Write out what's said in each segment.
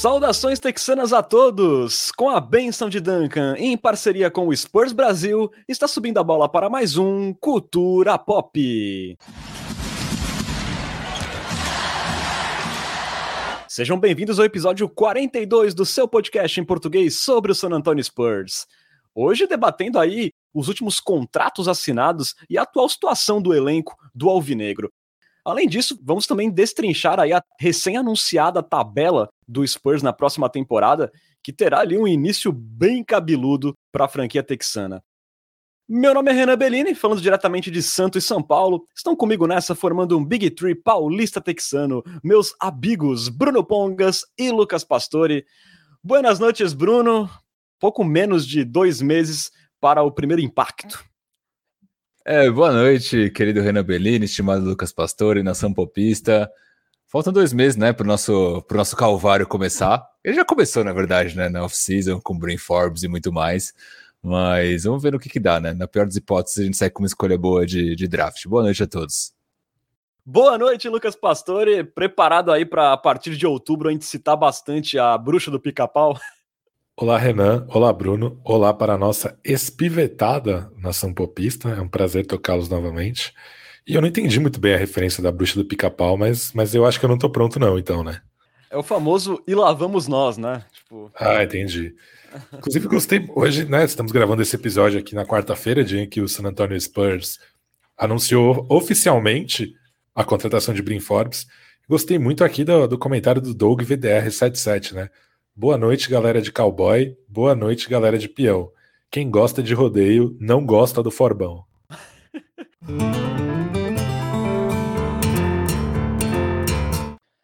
Saudações texanas a todos! Com a benção de Duncan, em parceria com o Spurs Brasil, está subindo a bola para mais um Cultura Pop. Sejam bem-vindos ao episódio 42 do seu podcast em português sobre o San Antonio Spurs. Hoje debatendo aí os últimos contratos assinados e a atual situação do elenco do Alvinegro. Além disso, vamos também destrinchar aí a recém-anunciada tabela do Spurs na próxima temporada, que terá ali um início bem cabeludo para a franquia texana. Meu nome é Renan Bellini, falando diretamente de Santo e São Paulo. Estão comigo nessa formando um Big Tree paulista texano, meus amigos Bruno Pongas e Lucas Pastore. Buenas noites, Bruno. Pouco menos de dois meses para o primeiro impacto. É, boa noite, querido Renan Bellini, estimado Lucas Pastore, nação popista. Faltam dois meses, né, para o nosso, pro nosso calvário começar. Ele já começou, na verdade, né, na off-season, com Brain Forbes e muito mais. Mas vamos ver no que, que dá, né? Na pior das hipóteses, a gente sai com uma escolha boa de, de draft. Boa noite a todos. Boa noite, Lucas Pastore. Preparado aí para a partir de outubro a gente citar bastante a bruxa do pica-pau? Olá, Renan. Olá, Bruno. Olá para a nossa espivetada nação popista. É um prazer tocá-los novamente. E eu não entendi muito bem a referência da bruxa do pica-pau, mas, mas eu acho que eu não tô pronto, não, então, né? É o famoso e lá vamos nós, né? Tipo... Ah, entendi. Inclusive, gostei. Hoje, né? Estamos gravando esse episódio aqui na quarta-feira, dia em que o San Antonio Spurs anunciou oficialmente a contratação de Brin Forbes. Gostei muito aqui do, do comentário do Doug VDR77, né? Boa noite, galera de cowboy. Boa noite, galera de peão. Quem gosta de rodeio não gosta do Forbão.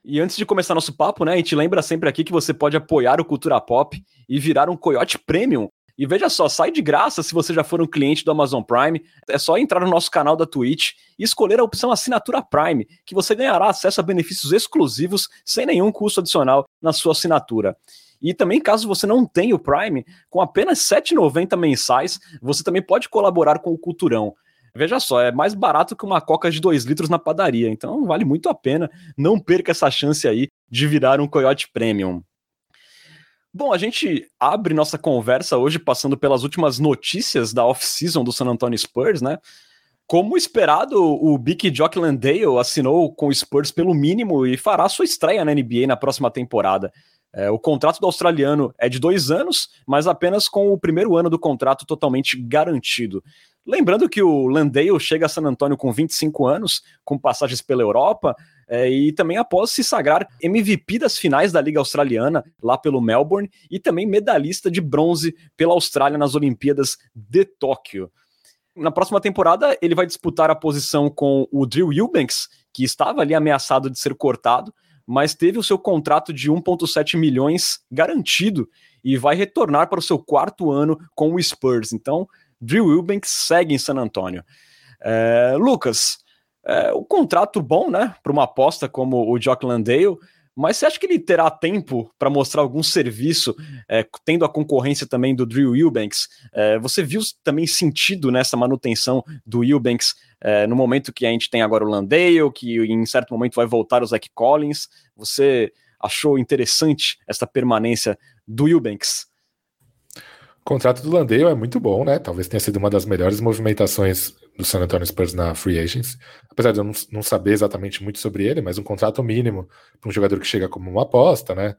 E antes de começar nosso papo, né, a gente lembra sempre aqui que você pode apoiar o Cultura Pop e virar um Coyote Premium. E veja só, sai de graça se você já for um cliente do Amazon Prime. É só entrar no nosso canal da Twitch e escolher a opção Assinatura Prime, que você ganhará acesso a benefícios exclusivos sem nenhum custo adicional na sua assinatura. E também, caso você não tenha o Prime, com apenas R$ 7,90 mensais, você também pode colaborar com o Culturão. Veja só, é mais barato que uma coca de 2 litros na padaria, então vale muito a pena. Não perca essa chance aí de virar um Coyote Premium. Bom, a gente abre nossa conversa hoje passando pelas últimas notícias da off-season do San Antonio Spurs, né? Como esperado, o Big Jock Landale assinou com o Spurs pelo mínimo e fará sua estreia na NBA na próxima temporada. É, o contrato do australiano é de dois anos, mas apenas com o primeiro ano do contrato totalmente garantido. Lembrando que o Landale chega a San Antonio com 25 anos, com passagens pela Europa, é, e também após se sagrar MVP das finais da Liga Australiana, lá pelo Melbourne, e também medalhista de bronze pela Austrália nas Olimpíadas de Tóquio. Na próxima temporada, ele vai disputar a posição com o Drew Eubanks, que estava ali ameaçado de ser cortado, mas teve o seu contrato de 1,7 milhões garantido e vai retornar para o seu quarto ano com o Spurs. Então, Drew Eubanks segue em San Antonio. É, Lucas, é, o contrato bom, né, para uma aposta como o Jock Landale, mas você acha que ele terá tempo para mostrar algum serviço, é, tendo a concorrência também do Drew Eubanks? É, você viu também sentido nessa manutenção do Eubanks é, no momento que a gente tem agora o Landale, que em certo momento vai voltar o Zach Collins? Você achou interessante essa permanência do Eubanks? O contrato do Landale é muito bom, né? Talvez tenha sido uma das melhores movimentações do San Antonio Spurs na Free Agents. Apesar de eu não, não saber exatamente muito sobre ele, mas um contrato mínimo para um jogador que chega como uma aposta, né?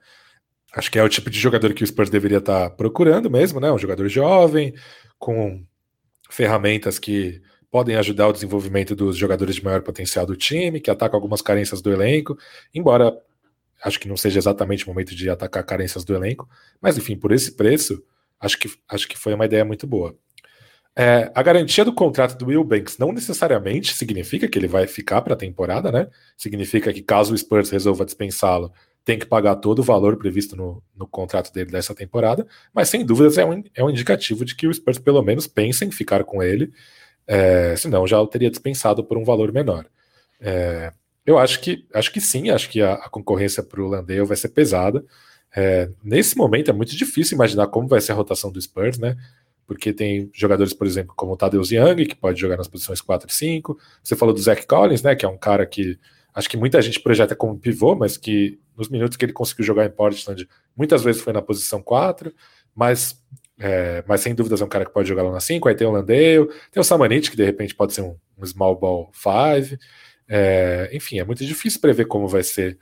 Acho que é o tipo de jogador que o Spurs deveria estar tá procurando mesmo, né? Um jogador jovem, com ferramentas que podem ajudar o desenvolvimento dos jogadores de maior potencial do time, que atacam algumas carências do elenco, embora acho que não seja exatamente o momento de atacar carências do elenco, mas enfim, por esse preço, Acho que, acho que foi uma ideia muito boa. É, a garantia do contrato do Will Banks não necessariamente significa que ele vai ficar para a temporada, né? Significa que caso o Spurs resolva dispensá-lo, tem que pagar todo o valor previsto no, no contrato dele dessa temporada, mas sem dúvidas é um, é um indicativo de que o Spurs pelo menos pensa em ficar com ele, é, senão já o teria dispensado por um valor menor. É, eu acho que acho que sim, acho que a, a concorrência para o Landale vai ser pesada. É, nesse momento é muito difícil imaginar como vai ser a rotação do Spurs, né? Porque tem jogadores, por exemplo, como o Tadeusz Young, que pode jogar nas posições 4 e 5. Você falou do Zach Collins, né? Que é um cara que acho que muita gente projeta como pivô, mas que nos minutos que ele conseguiu jogar em Portland, muitas vezes foi na posição 4, mas, é, mas sem dúvidas é um cara que pode jogar lá na 5. Aí tem o Landale, tem o Samanit, que de repente pode ser um, um small ball 5. É, enfim, é muito difícil prever como vai ser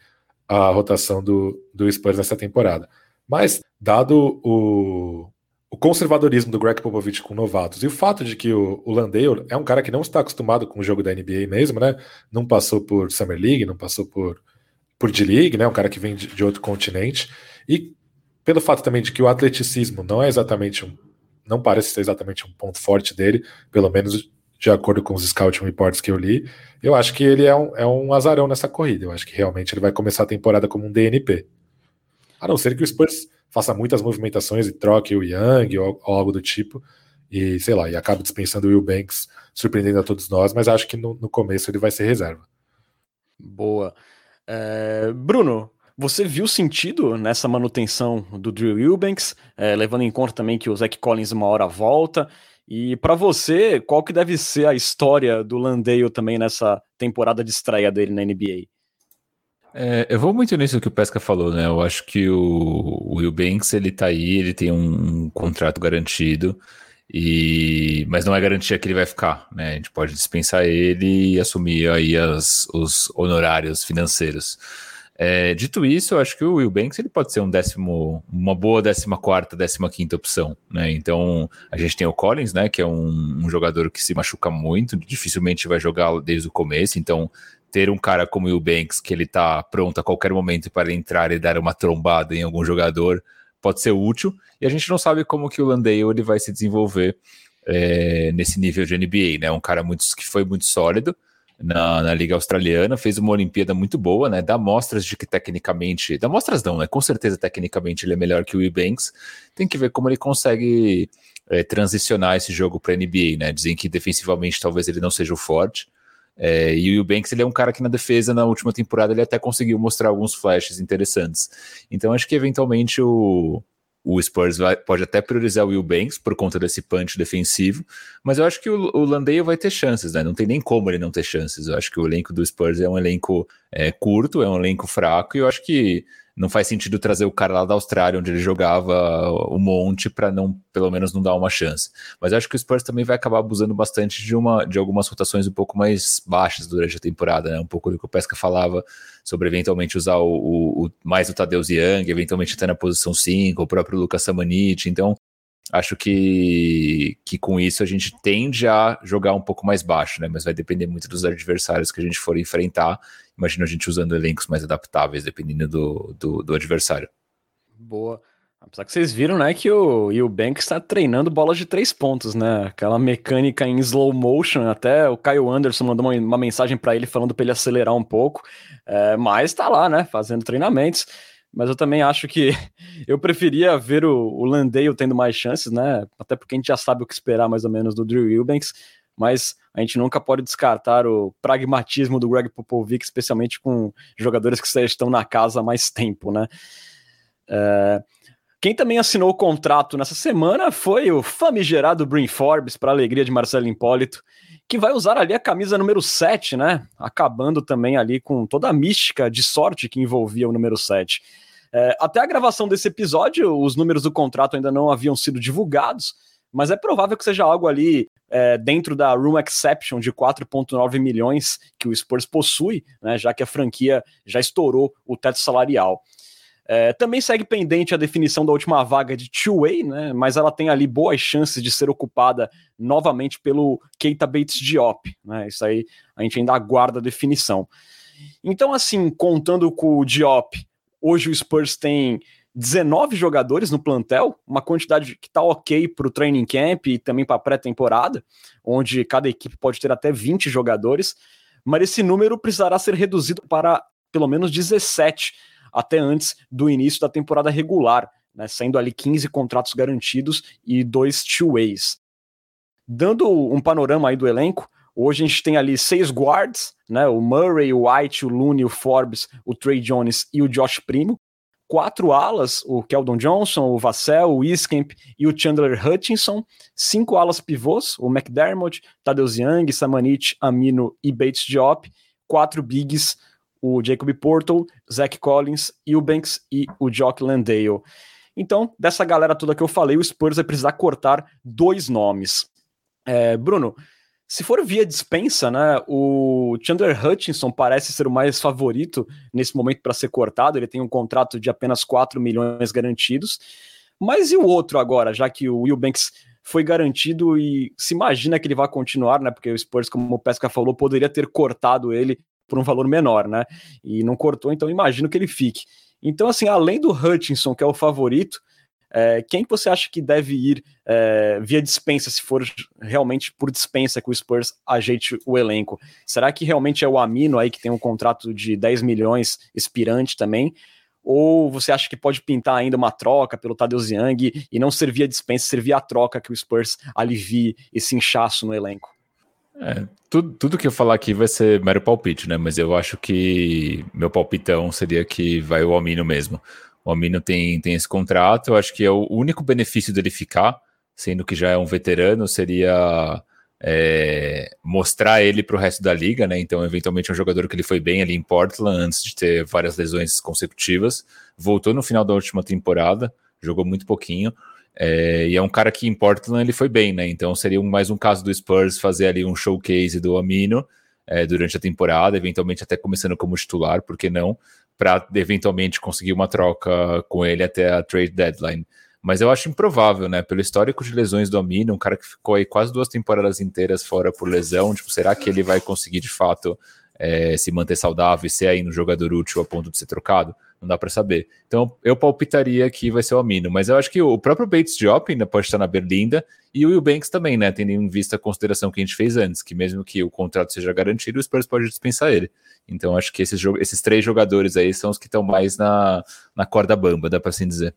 a rotação do, do Spurs nessa temporada. Mas, dado o, o conservadorismo do Greg Popovich com novatos e o fato de que o, o Landale é um cara que não está acostumado com o jogo da NBA mesmo, né? Não passou por Summer League, não passou por, por D-League, né? Um cara que vem de, de, outro continente. E pelo fato também de que o atleticismo não é exatamente um. Não parece ser exatamente um ponto forte dele, pelo menos de acordo com os scouting reports que eu li. Eu acho que ele é um, é um azarão nessa corrida. Eu acho que realmente ele vai começar a temporada como um DNP. A não ser que o Spurs faça muitas movimentações e troque o Young ou, ou algo do tipo, e sei lá, e acabe dispensando o Will Banks, surpreendendo a todos nós, mas acho que no, no começo ele vai ser reserva. Boa. É, Bruno, você viu sentido nessa manutenção do Drew Eubanks, é, levando em conta também que o Zach Collins uma hora volta. E para você, qual que deve ser a história do Landale também nessa temporada de estreia dele na NBA? É, eu vou muito nisso que o Pesca falou, né? Eu acho que o, o Will Banks, ele tá aí, ele tem um, um, contrato garantido, e mas não é garantia que ele vai ficar, né? A gente pode dispensar ele e assumir aí as, os honorários financeiros. É, dito isso, eu acho que o Will Banks ele pode ser um décimo, uma boa décima quarta, décima quinta opção, né? Então a gente tem o Collins, né? Que é um, um jogador que se machuca muito, dificilmente vai jogar desde o começo, então ter um cara como o Banks, que ele tá pronto a qualquer momento para entrar e dar uma trombada em algum jogador, pode ser útil. E a gente não sabe como que o Landale ele vai se desenvolver é, nesse nível de NBA, né? Um cara muito, que foi muito sólido na, na, Liga Australiana, fez uma Olimpíada muito boa, né? Dá mostras de que tecnicamente. Dá mostras não, né? Com certeza, tecnicamente, ele é melhor que o Banks. Tem que ver como ele consegue é, transicionar esse jogo para NBA, né? Dizem que defensivamente talvez ele não seja o forte. É, e o Banks ele é um cara que na defesa na última temporada ele até conseguiu mostrar alguns flashes interessantes. Então acho que eventualmente o, o Spurs vai, pode até priorizar o Will Banks por conta desse punch defensivo, mas eu acho que o, o Landale vai ter chances, né? Não tem nem como ele não ter chances. Eu acho que o elenco do Spurs é um elenco é, curto, é um elenco fraco, e eu acho que não faz sentido trazer o cara lá da Austrália, onde ele jogava o monte, para não, pelo menos, não dar uma chance. Mas acho que o Spurs também vai acabar abusando bastante de, uma, de algumas rotações um pouco mais baixas durante a temporada, né? Um pouco do que o Pesca falava sobre eventualmente usar o, o, o mais o Tadeusz Young, eventualmente até na posição 5, o próprio Lucas Samanit. Então, acho que, que com isso a gente tende a jogar um pouco mais baixo, né? Mas vai depender muito dos adversários que a gente for enfrentar. Imagina a gente usando elencos mais adaptáveis, dependendo do, do, do adversário. Boa. Apesar que vocês viram, né, que o Eubanks está treinando bolas de três pontos, né? Aquela mecânica em slow motion. Até o Kyle Anderson mandou uma, uma mensagem para ele falando para ele acelerar um pouco. É, mas está lá, né, fazendo treinamentos mas eu também acho que eu preferia ver o, o Landale tendo mais chances, né? Até porque a gente já sabe o que esperar mais ou menos do Drew Eubanks, mas a gente nunca pode descartar o pragmatismo do Greg Popovich, especialmente com jogadores que estão na casa há mais tempo, né? É... Quem também assinou o contrato nessa semana foi o famigerado Brin Forbes, para alegria de Marcelo Impólito, que vai usar ali a camisa número 7, né? Acabando também ali com toda a mística de sorte que envolvia o número 7. É, até a gravação desse episódio, os números do contrato ainda não haviam sido divulgados, mas é provável que seja algo ali é, dentro da room exception de 4,9 milhões que o Spurs possui, né, já que a franquia já estourou o teto salarial. É, também segue pendente a definição da última vaga de two-way, né, mas ela tem ali boas chances de ser ocupada novamente pelo Keita Bates Diop. Né, isso aí a gente ainda aguarda a definição. Então, assim, contando com o Diop, Hoje o Spurs tem 19 jogadores no plantel, uma quantidade que está ok para o training camp e também para a pré-temporada, onde cada equipe pode ter até 20 jogadores, mas esse número precisará ser reduzido para pelo menos 17 até antes do início da temporada regular, né, sendo ali 15 contratos garantidos e dois two-ways. Dando um panorama aí do elenco, Hoje a gente tem ali seis guards, né? O Murray, o White, o Looney, o Forbes, o Trey Jones e o Josh Primo. Quatro alas, o Keldon Johnson, o Vassell, o Iskemp e o Chandler Hutchinson. Cinco alas pivôs, o McDermott, Tadeusz Young, Samanit, Amino e Bates Diop. Quatro bigs, o Jacob Portal, Zach Collins, Eubanks e o Jock Landale. Então, dessa galera toda que eu falei, o Spurs vai precisar cortar dois nomes. É, Bruno, se for via dispensa, né, o Chandler Hutchinson parece ser o mais favorito nesse momento para ser cortado. Ele tem um contrato de apenas 4 milhões garantidos. Mas e o outro agora, já que o Will Banks foi garantido e se imagina que ele vai continuar, né? Porque o Spurs, como o Pesca falou, poderia ter cortado ele por um valor menor, né? E não cortou, então imagino que ele fique. Então, assim, além do Hutchinson, que é o favorito, é, quem que você acha que deve ir é, via dispensa, se for realmente por dispensa que o Spurs ajeite o elenco? Será que realmente é o Amino aí que tem um contrato de 10 milhões expirante também? Ou você acha que pode pintar ainda uma troca pelo Tadeu Young e não servir a dispensa, servir a troca que o Spurs alivie esse inchaço no elenco? É, tudo, tudo que eu falar aqui vai ser mero palpite, né? Mas eu acho que meu palpitão seria que vai o Almino mesmo. O Almino tem, tem esse contrato, eu acho que é o único benefício dele ficar, sendo que já é um veterano, seria é, mostrar ele para o resto da liga, né? Então, eventualmente, é um jogador que ele foi bem ali em Portland antes de ter várias lesões consecutivas. Voltou no final da última temporada, jogou muito pouquinho. É, e é um cara que em Portland ele foi bem, né? Então seria mais um caso do Spurs fazer ali um showcase do Amino é, durante a temporada, eventualmente até começando como titular, por que não? Para eventualmente conseguir uma troca com ele até a trade deadline. Mas eu acho improvável, né? Pelo histórico de lesões do Amino, um cara que ficou aí quase duas temporadas inteiras fora por lesão, tipo, será que ele vai conseguir de fato é, se manter saudável e ser aí um jogador útil a ponto de ser trocado? Não dá para saber. Então eu palpitaria que vai ser o Amino, mas eu acho que o próprio Bates Diop ainda pode estar na berlinda e o Will Banks também, né? Tendo em vista a consideração que a gente fez antes, que mesmo que o contrato seja garantido, o Spurs pode dispensar ele. Então acho que esses, esses três jogadores aí são os que estão mais na, na corda bamba, dá para assim dizer.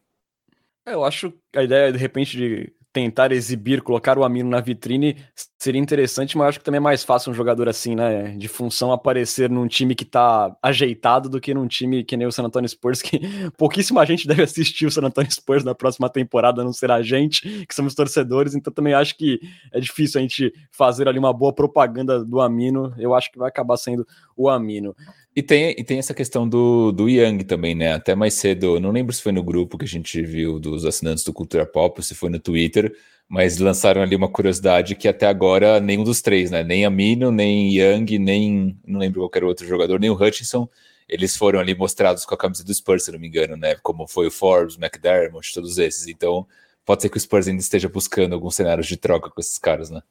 É, eu acho a ideia, de repente, de tentar exibir, colocar o Amino na vitrine seria interessante, mas acho que também é mais fácil um jogador assim, né, de função aparecer num time que tá ajeitado do que num time que nem o San Antonio Spurs, que pouquíssima gente deve assistir o San Antonio Spurs na próxima temporada, não será a gente, que somos torcedores, então também acho que é difícil a gente fazer ali uma boa propaganda do Amino, eu acho que vai acabar sendo o Amino. E tem, e tem essa questão do, do Young também, né? Até mais cedo, não lembro se foi no grupo que a gente viu dos assinantes do Cultura Pop, se foi no Twitter, mas lançaram ali uma curiosidade que até agora nenhum dos três, né? Nem Amino, nem Young, nem não lembro qualquer outro jogador, nem o Hutchinson, eles foram ali mostrados com a camisa do Spurs, se não me engano, né? Como foi o Forbes, McDermott, todos esses. Então, pode ser que o Spurs ainda esteja buscando alguns cenários de troca com esses caras, né?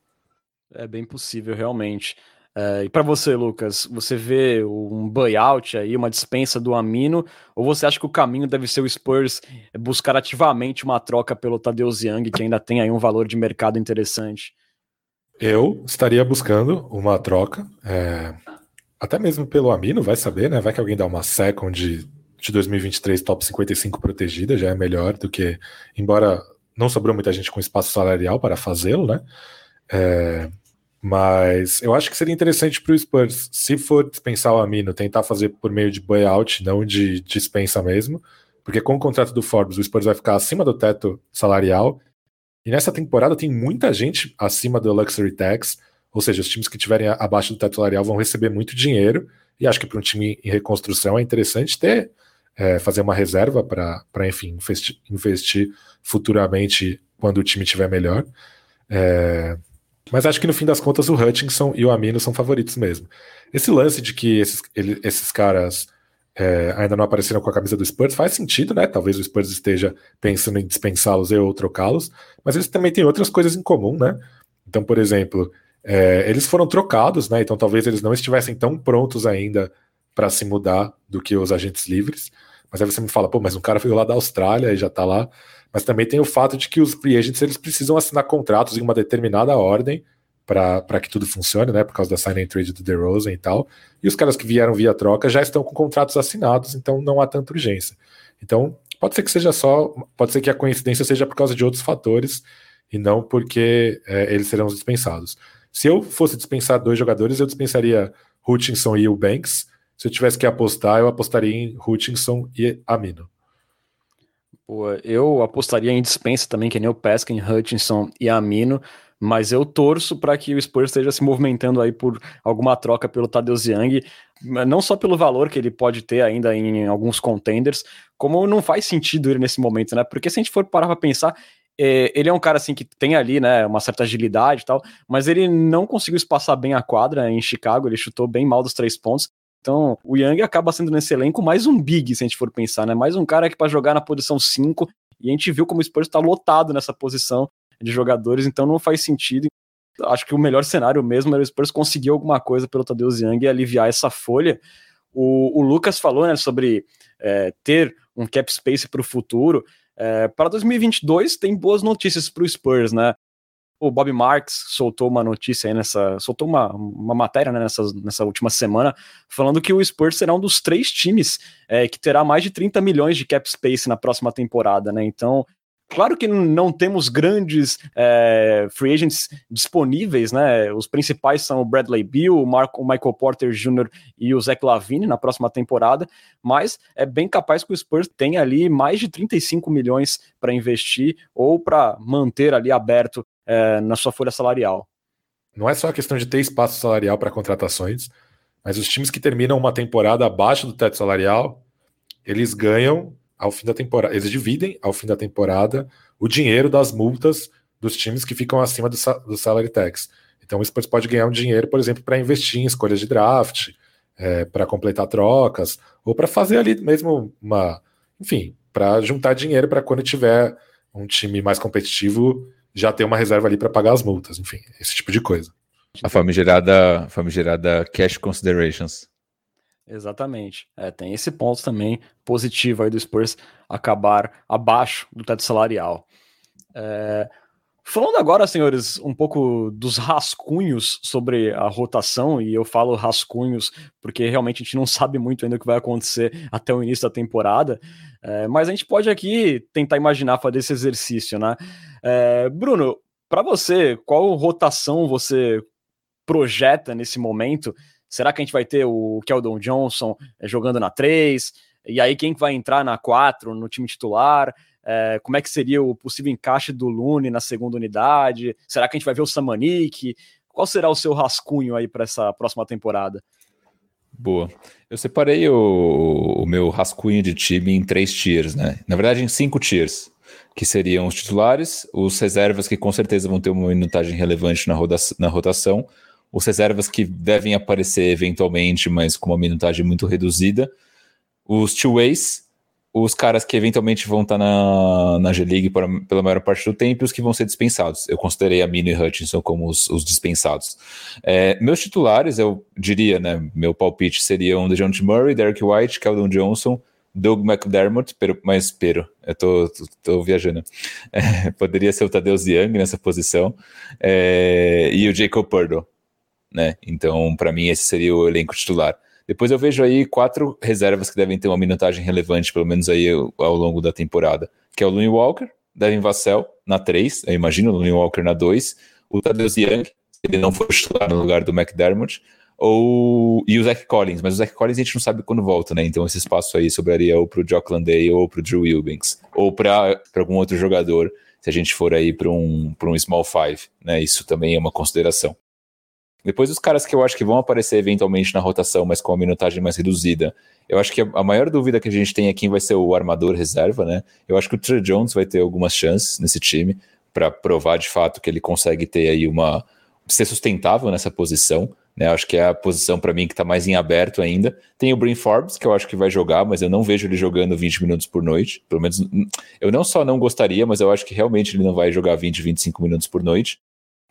É bem possível, realmente. Uh, e para você, Lucas, você vê um buyout aí, uma dispensa do Amino, ou você acha que o caminho deve ser o Spurs buscar ativamente uma troca pelo Tadeu Young, que ainda tem aí um valor de mercado interessante? Eu estaria buscando uma troca, é, até mesmo pelo Amino, vai saber, né? Vai que alguém dá uma second de, de 2023 top 55 protegida, já é melhor do que, embora não sobrou muita gente com espaço salarial para fazê-lo, né? É, mas eu acho que seria interessante para o Spurs, se for dispensar o Amino, tentar fazer por meio de buyout, não de dispensa mesmo, porque com o contrato do Forbes, o Spurs vai ficar acima do teto salarial. E nessa temporada tem muita gente acima do Luxury Tax, ou seja, os times que estiverem abaixo do teto salarial vão receber muito dinheiro. E acho que para um time em reconstrução é interessante ter, é, fazer uma reserva para, enfim, investir, investir, futuramente quando o time estiver melhor. É, mas acho que no fim das contas o Hutchinson e o Amino são favoritos mesmo. Esse lance de que esses, ele, esses caras é, ainda não apareceram com a camisa do Spurs faz sentido, né? Talvez o Spurs esteja pensando em dispensá-los ou trocá-los, mas eles também têm outras coisas em comum, né? Então, por exemplo, é, eles foram trocados, né? Então talvez eles não estivessem tão prontos ainda para se mudar do que os agentes livres. Mas aí você me fala, pô, mas um cara veio lá da Austrália e já tá lá. Mas também tem o fato de que os free agents eles precisam assinar contratos em uma determinada ordem para que tudo funcione, né? Por causa da sign and trade do DeRozan e tal. E os caras que vieram via troca já estão com contratos assinados, então não há tanta urgência. Então, pode ser que seja só, pode ser que a coincidência seja por causa de outros fatores e não porque é, eles serão dispensados. Se eu fosse dispensar dois jogadores, eu dispensaria Hutchinson e o Banks. Se eu tivesse que apostar, eu apostaria em Hutchinson e Amino. Pô, eu apostaria em dispensa também, que nem o Peskin, Hutchinson e Amino, Mas eu torço para que o Spurs esteja se movimentando aí por alguma troca pelo Tadeusz Young, não só pelo valor que ele pode ter ainda em alguns contenders, como não faz sentido ele nesse momento, né? Porque se a gente for parar para pensar, é, ele é um cara assim que tem ali, né, uma certa agilidade e tal, mas ele não conseguiu espaçar bem a quadra em Chicago, ele chutou bem mal dos três pontos. Então, o Young acaba sendo nesse elenco mais um big, se a gente for pensar, né? Mais um cara que para jogar na posição 5, e a gente viu como o Spurs está lotado nessa posição de jogadores, então não faz sentido. Acho que o melhor cenário mesmo era o Spurs conseguir alguma coisa pelo Tadeusz Young e aliviar essa folha. O, o Lucas falou né, sobre é, ter um cap space para o futuro. É, para 2022 tem boas notícias para o Spurs, né? O Bob Marks soltou uma notícia aí nessa. soltou uma, uma matéria né, nessa, nessa última semana, falando que o Spurs será um dos três times é, que terá mais de 30 milhões de cap space na próxima temporada, né? Então, Claro que não temos grandes é, free agents disponíveis, né? Os principais são o Bradley Beal, o, Marco, o Michael Porter Jr. e o Zach Lavine na próxima temporada, mas é bem capaz que o Spurs tenha ali mais de 35 milhões para investir ou para manter ali aberto é, na sua folha salarial. Não é só a questão de ter espaço salarial para contratações, mas os times que terminam uma temporada abaixo do teto salarial, eles ganham ao fim da temporada. Eles dividem ao fim da temporada o dinheiro das multas dos times que ficam acima do, do salary tax. Então o Spurs pode ganhar um dinheiro, por exemplo, para investir em escolhas de draft, é, para completar trocas, ou para fazer ali mesmo uma. Enfim, para juntar dinheiro para quando tiver um time mais competitivo já ter uma reserva ali para pagar as multas, enfim, esse tipo de coisa. A famigerada, famigerada cash considerations. Exatamente. É, tem esse ponto também positivo aí do Spurs acabar abaixo do teto salarial. É, falando agora, senhores, um pouco dos rascunhos sobre a rotação, e eu falo rascunhos porque realmente a gente não sabe muito ainda o que vai acontecer até o início da temporada, é, mas a gente pode aqui tentar imaginar fazer esse exercício, né? É, Bruno, para você, qual rotação você projeta nesse momento? Será que a gente vai ter o Keldon Johnson eh, jogando na 3? E aí, quem vai entrar na 4 no time titular? É, como é que seria o possível encaixe do Lune na segunda unidade? Será que a gente vai ver o Samanik? Qual será o seu rascunho aí para essa próxima temporada? Boa. Eu separei o, o, meu rascunho de time em três tiers, né? Na verdade, em cinco tiers, que seriam os titulares, os reservas que com certeza vão ter uma minutagem relevante na, roda, na rotação, os reservas que devem aparecer eventualmente, mas com uma minutagem muito reduzida, os two-ways, os caras que eventualmente vão estar na, na G-League pela maior parte do tempo e os que vão ser dispensados. Eu considerei a Mino e Hutchinson como os, os dispensados. É, meus titulares, eu diria, né, meu palpite seriam DeJounte Murray, Derek White, Keldon Johnson, Doug McDermott, pero, mas pero, eu tô, tô, tô viajando. É, poderia ser o Tadeusz Young nessa posição é, e o Jacob Purdo né? Então, para mim, esse seria o elenco titular. Depois eu vejo aí quatro reservas que devem ter uma minutagem relevante, pelo menos aí ao longo da temporada, que é o Looney Walker, Devin Vassell na 3, eu imagino, o Looney Walker na 2, o Tadeusz Young, se ele não for titular no lugar do McDermott, ou, e o Zach Collins, mas o Zach Collins a gente não sabe quando volta, né? Então esse espaço aí sobraria ou para o Jock Landay ou para o Drew Wilbanks, ou para algum outro jogador, se a gente for aí para um, um small five, né? Isso também é uma consideração. Depois os caras que eu acho que vão aparecer eventualmente na rotação, mas com a minutagem mais reduzida. Eu acho que a maior dúvida que a gente tem aqui vai ser o armador reserva, né? Eu acho que o Trey Jones vai ter algumas chances nesse time para provar de fato que ele consegue ter aí uma ser sustentável nessa posição, né? Acho que é a posição para mim que está mais em aberto ainda. Tem o Brin Forbes, que eu acho que vai jogar, mas eu não vejo ele jogando 20 minutos por noite. Pelo menos eu não só não gostaria, mas eu acho que realmente ele não vai jogar 20, 25 minutos por noite.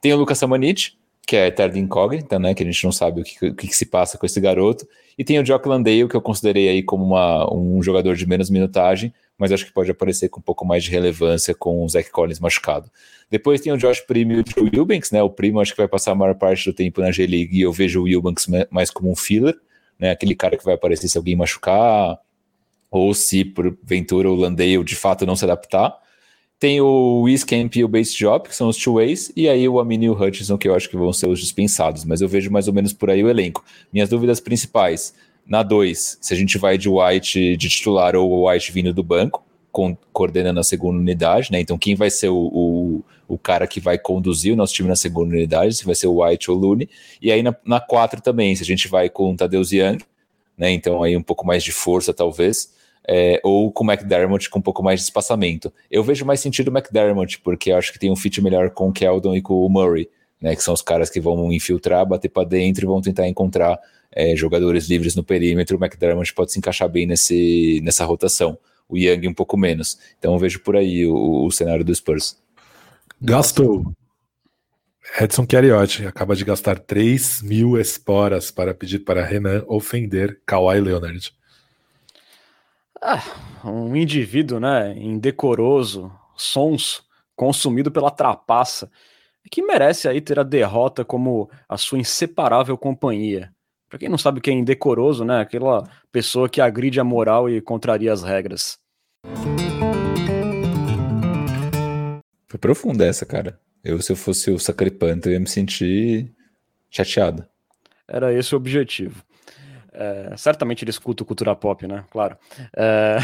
Tem o Lucas Samanit, que é eterna incógnita, né? Que a gente não sabe o que, o que, se passa com esse garoto. E tem o Jock Landale, que eu considerei aí como uma, um jogador de menos minutagem, mas acho que pode aparecer com um pouco mais de relevância com o Zach Collins machucado. Depois tem o Josh Primo e o Drew Wilbanks, né? O Primo acho que vai passar a maior parte do tempo na G-League e eu vejo o Wilbanks mais como um filler, né? Aquele cara que vai aparecer se alguém machucar, ou se porventura o Landale de fato não se adaptar. Tem o Wiscamp e o Base Job, que são os two-ways, e aí o Amini e o Hutchinson, que eu acho que vão ser os dispensados, mas eu vejo mais ou menos por aí o elenco. Minhas dúvidas principais, na 2, se a gente vai de White de titular ou White vindo do banco, com, coordenando a segunda unidade, né? Então quem vai ser o, o, o cara que vai conduzir o nosso time na segunda unidade, se vai ser o White ou o Looney. E aí na, na quatro também, se a gente vai com o Tadeusz Young, né? Então aí um pouco mais de força, talvez. É, ou com o McDermott com um pouco mais de espaçamento. Eu vejo mais sentido o McDermott, porque acho que tem um fit melhor com o Keldon e com o Murray, né? Que são os caras que vão infiltrar, bater para dentro e vão tentar encontrar é, jogadores livres no perímetro. O McDermott pode se encaixar bem nesse, nessa rotação. O Young um pouco menos. Então eu vejo por aí o, o cenário do Spurs. Gastou. Edson Cariotti acaba de gastar 3 mil esporas para pedir para Renan ofender Kawhi Leonard. Ah, um indivíduo, né, indecoroso, sonso, consumido pela trapaça, que merece aí ter a derrota como a sua inseparável companhia. Para quem não sabe o que é indecoroso, né, aquela pessoa que agride a moral e contraria as regras. Foi profunda essa, cara. Eu, se eu fosse o Sacripanto, eu ia me sentir chateado. Era esse o objetivo. É, certamente ele escuta o cultura pop, né? Claro. É,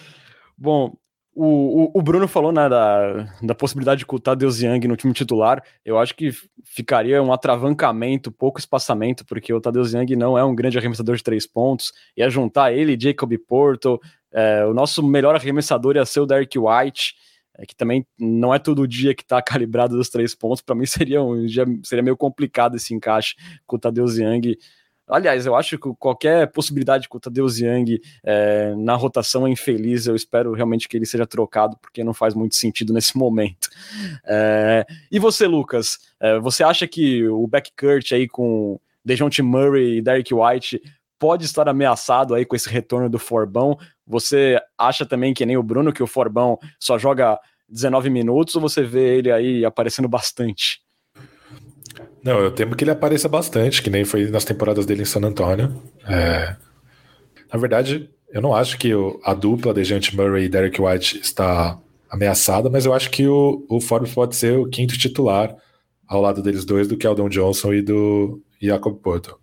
bom, o, o, Bruno falou né, da, da possibilidade de cultar Deus Young no time titular. Eu acho que ficaria um atravancamento, pouco espaçamento, porque o Tadeu Young não é um grande arremessador de três pontos. Ia juntar ele Jacob Porto. É, o nosso melhor arremessador ia ser o Derek White é, que também não é todo dia que está calibrado dos três pontos. Para mim seria, um, seria meio complicado esse encaixe com o Tadeu Young. Aliás, eu acho que qualquer possibilidade com o Tadeu Young é, na rotação é infeliz. Eu espero realmente que ele seja trocado, porque não faz muito sentido nesse momento. É, e você, Lucas? É, você acha que o backcourt aí com DeJounte Murray e Derek White pode estar ameaçado aí com esse retorno do Forbão. Você acha também que nem o Bruno que o Forbão só joga 19 minutos ou você vê ele aí aparecendo bastante? Não, eu temo que ele apareça bastante, que nem foi nas temporadas dele em San Antonio. É... Na verdade, eu não acho que a dupla de Gente Murray e Derek White está ameaçada, mas eu acho que o, o Forbes pode ser o quinto titular ao lado deles dois do Keldon Johnson e do Jacob Porto.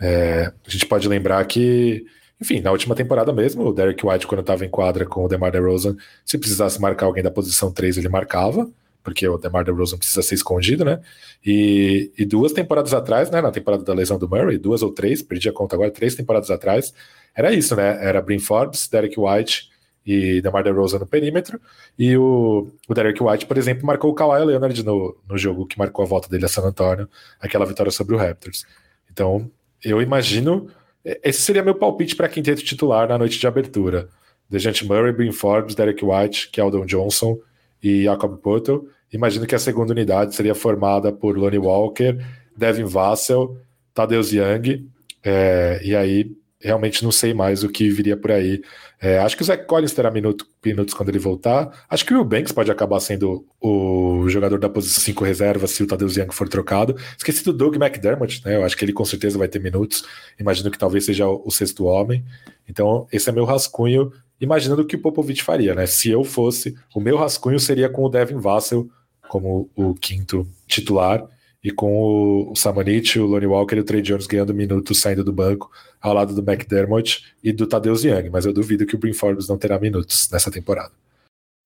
É, a gente pode lembrar que, enfim, na última temporada mesmo, o Derek White, quando estava em quadra com o DeMar DeRozan, se precisasse marcar alguém da posição 3, ele marcava, porque o DeMar DeRozan precisa ser escondido, né? E, e, duas temporadas atrás, né, na temporada da lesão do Murray, duas ou três, perdi a conta agora, três temporadas atrás, era isso, né? Era Brin Forbes, Derek White e DeMar DeRozan no perímetro, e o, o Derek White, por exemplo, marcou o Kawhi Leonard no, no jogo que marcou a volta dele a San Antonio, aquela vitória sobre o Raptors. Então, eu imagino. Esse seria meu palpite para quinteto titular na noite de abertura. Dejante Murray, Brin Forbes, Derek White, Keldon Johnson e Jacob Porto. Imagino que a segunda unidade seria formada por Lonnie Walker, Devin Vassell, Tadeusz Young, é, e aí realmente não sei mais o que viria por aí. É, acho que o Zach Collins terá minuto, minutos quando ele voltar. Acho que o Will Banks pode acabar sendo o jogador da posição 5 reserva se o Tadeusz Young for trocado. Esqueci do Doug McDermott, né? Eu acho que ele com certeza vai ter minutos. Imagino que talvez seja o, o sexto homem. Então, esse é meu rascunho, imaginando o que o Popovich faria, né? Se eu fosse, o meu rascunho seria com o Devin Vassell como o quinto titular e com o Samanit, o Lonnie Walker e o Trey Jones ganhando minutos saindo do banco ao lado do McDermott e do Tadeusz Young, mas eu duvido que o Brin Forbes não terá minutos nessa temporada.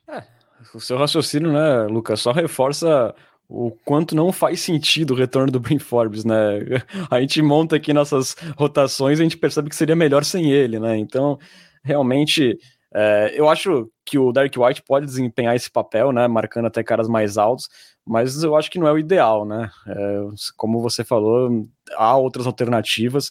É, o seu raciocínio, né, Lucas, só reforça o quanto não faz sentido o retorno do Brin Forbes, né? A gente monta aqui nossas rotações e a gente percebe que seria melhor sem ele, né? Então, realmente, é, eu acho que o Derek White pode desempenhar esse papel, né? Marcando até caras mais altos, mas eu acho que não é o ideal, né? É, como você falou, há outras alternativas.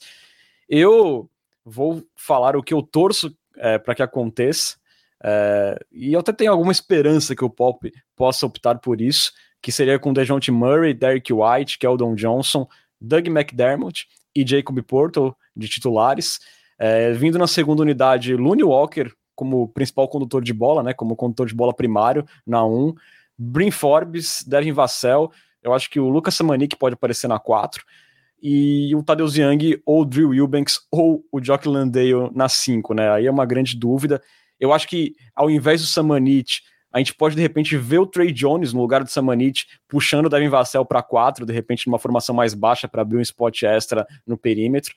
Eu vou falar o que eu torço é, para que aconteça, é, e eu até tenho alguma esperança que o Pop possa optar por isso, que seria com DeJounte Murray, Derek White, Keldon Johnson, Doug McDermott e Jacob Porto de titulares. É, vindo na segunda unidade, Looney Walker como principal condutor de bola, né, como condutor de bola primário na 1, Brin Forbes, Devin Vassell, eu acho que o Lucas Samanik pode aparecer na 4, e o Tadeusz Young ou o Drew Wilbanks ou o Jock Landale na 5, né? Aí é uma grande dúvida. Eu acho que ao invés do Samanit, a gente pode de repente ver o Trey Jones no lugar do Samanit puxando o Devin Vassell para 4, de repente numa formação mais baixa para abrir um spot extra no perímetro.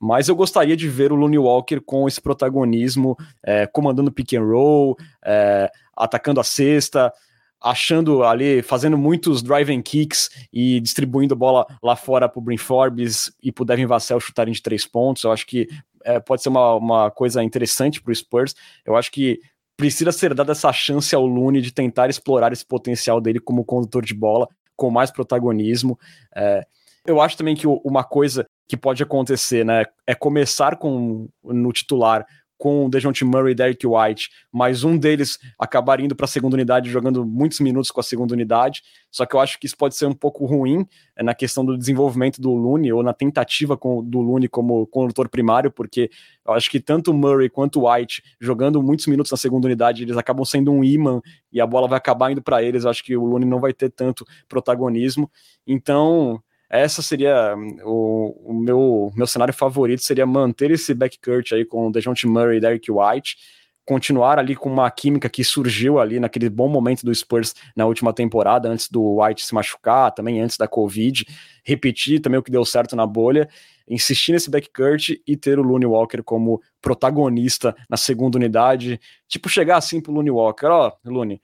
Mas eu gostaria de ver o Looney Walker com esse protagonismo, é, comandando pick and roll, é, atacando a cesta, achando ali, fazendo muitos driving kicks e distribuindo bola lá fora para o Brin Forbes e para o Devin Vassell chutarem de três pontos. Eu acho que é, pode ser uma, uma coisa interessante para o Spurs. Eu acho que precisa ser dada essa chance ao Looney de tentar explorar esse potencial dele como condutor de bola, com mais protagonismo. É, eu acho também que uma coisa que pode acontecer, né, é começar com no titular com o DeJounte Murray e Derek White, mas um deles acabar indo para a segunda unidade, jogando muitos minutos com a segunda unidade. Só que eu acho que isso pode ser um pouco ruim é, na questão do desenvolvimento do Looney, ou na tentativa com, do Looney como condutor primário, porque eu acho que tanto Murray quanto White, jogando muitos minutos na segunda unidade, eles acabam sendo um imã e a bola vai acabar indo para eles. Eu acho que o Looney não vai ter tanto protagonismo. Então, essa seria o, o, meu, meu cenário favorito, seria manter esse backcourt aí com o DeJounte Murray e Derek White, continuar ali com uma química que surgiu ali naquele bom momento do Spurs na última temporada, antes do White se machucar, também antes da Covid, repetir também o que deu certo na bolha, insistir nesse backcourt e ter o Looney Walker como protagonista na segunda unidade, tipo chegar assim pro Looney Walker, ó, oh, Looney,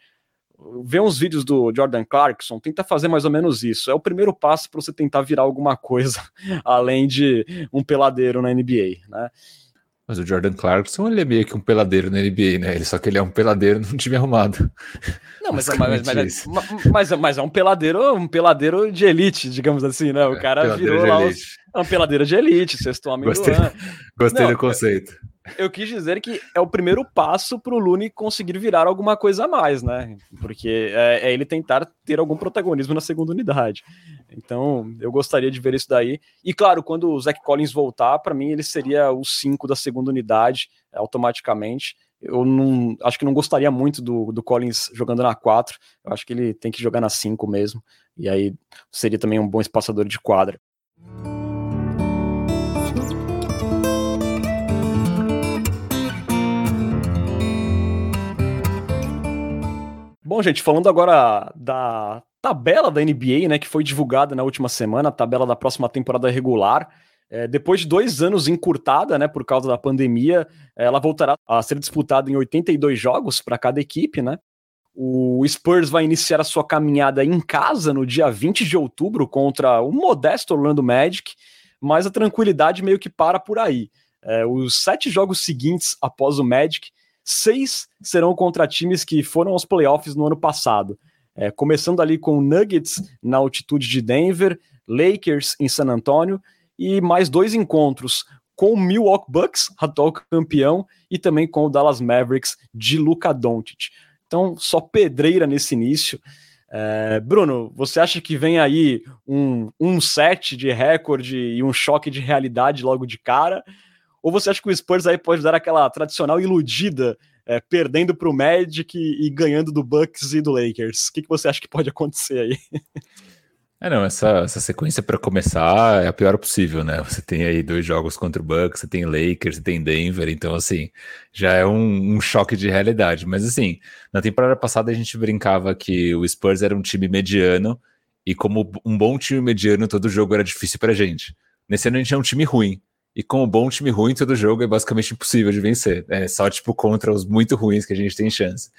vê uns vídeos do Jordan Clarkson, tenta fazer mais ou menos isso. É o primeiro passo para você tentar virar alguma coisa além de um peladeiro na NBA, né? Mas o Jordan Clarkson, ele é meio que um peladeiro na NBA, né? Ele, só que ele é um peladeiro num time arrumado. Não, mas, é, mas, mas, mas, mas, é um peladeiro, um peladeiro de elite, digamos assim, né? O é, cara virou lá os, é um peladeiro de elite, sexto homem gostei, do ano. Gostei Não, do conceito. Eu quis dizer que é o primeiro passo para o Lune conseguir virar alguma coisa a mais, né? Porque é, é, ele tentar ter algum protagonismo na segunda unidade. Então, eu gostaria de ver isso daí. E claro, quando o Zach Collins voltar, para mim ele seria o 5 da segunda unidade automaticamente. Eu não acho que não gostaria muito do, do Collins jogando na 4. Eu acho que ele tem que jogar na 5 mesmo. E aí seria também um bom espaçador de quadra. Bom, gente, falando agora da tabela da NBA, né, que foi divulgada na última semana, a tabela da próxima temporada regular. É, depois de dois anos encurtada, né, por causa da pandemia, ela voltará a ser disputada em 82 jogos para cada equipe, né? O Spurs vai iniciar a sua caminhada em casa no dia 20 de outubro contra o modesto Orlando Magic, mas a tranquilidade meio que para por aí. É, os sete jogos seguintes após o Magic Seis serão contra times que foram aos playoffs no ano passado. É, começando ali com Nuggets na altitude de Denver, Lakers em San Antonio e mais dois encontros com o Milwaukee Bucks, atual campeão, e também com o Dallas Mavericks de Luka Doncic. Então, só pedreira nesse início. É, Bruno, você acha que vem aí um, um set de recorde e um choque de realidade logo de cara? Ou você acha que o Spurs aí pode dar aquela tradicional iludida, é, perdendo para o Magic e, e, ganhando do Bucks e do Lakers? O que, que você acha que pode acontecer aí? É, não, essa, essa sequência para começar é a pior possível, né? Você tem aí dois jogos contra o Bucks, você tem Lakers, você tem Denver, então assim, já é um, um, choque de realidade. Mas assim, na temporada passada a gente brincava que o Spurs era um time mediano e como um bom time mediano, todo jogo era difícil pra gente. Nesse ano a gente é um time ruim, e com o bom time ruim, todo jogo é basicamente impossível de vencer. É só tipo contra os muito ruins que a gente tem chance.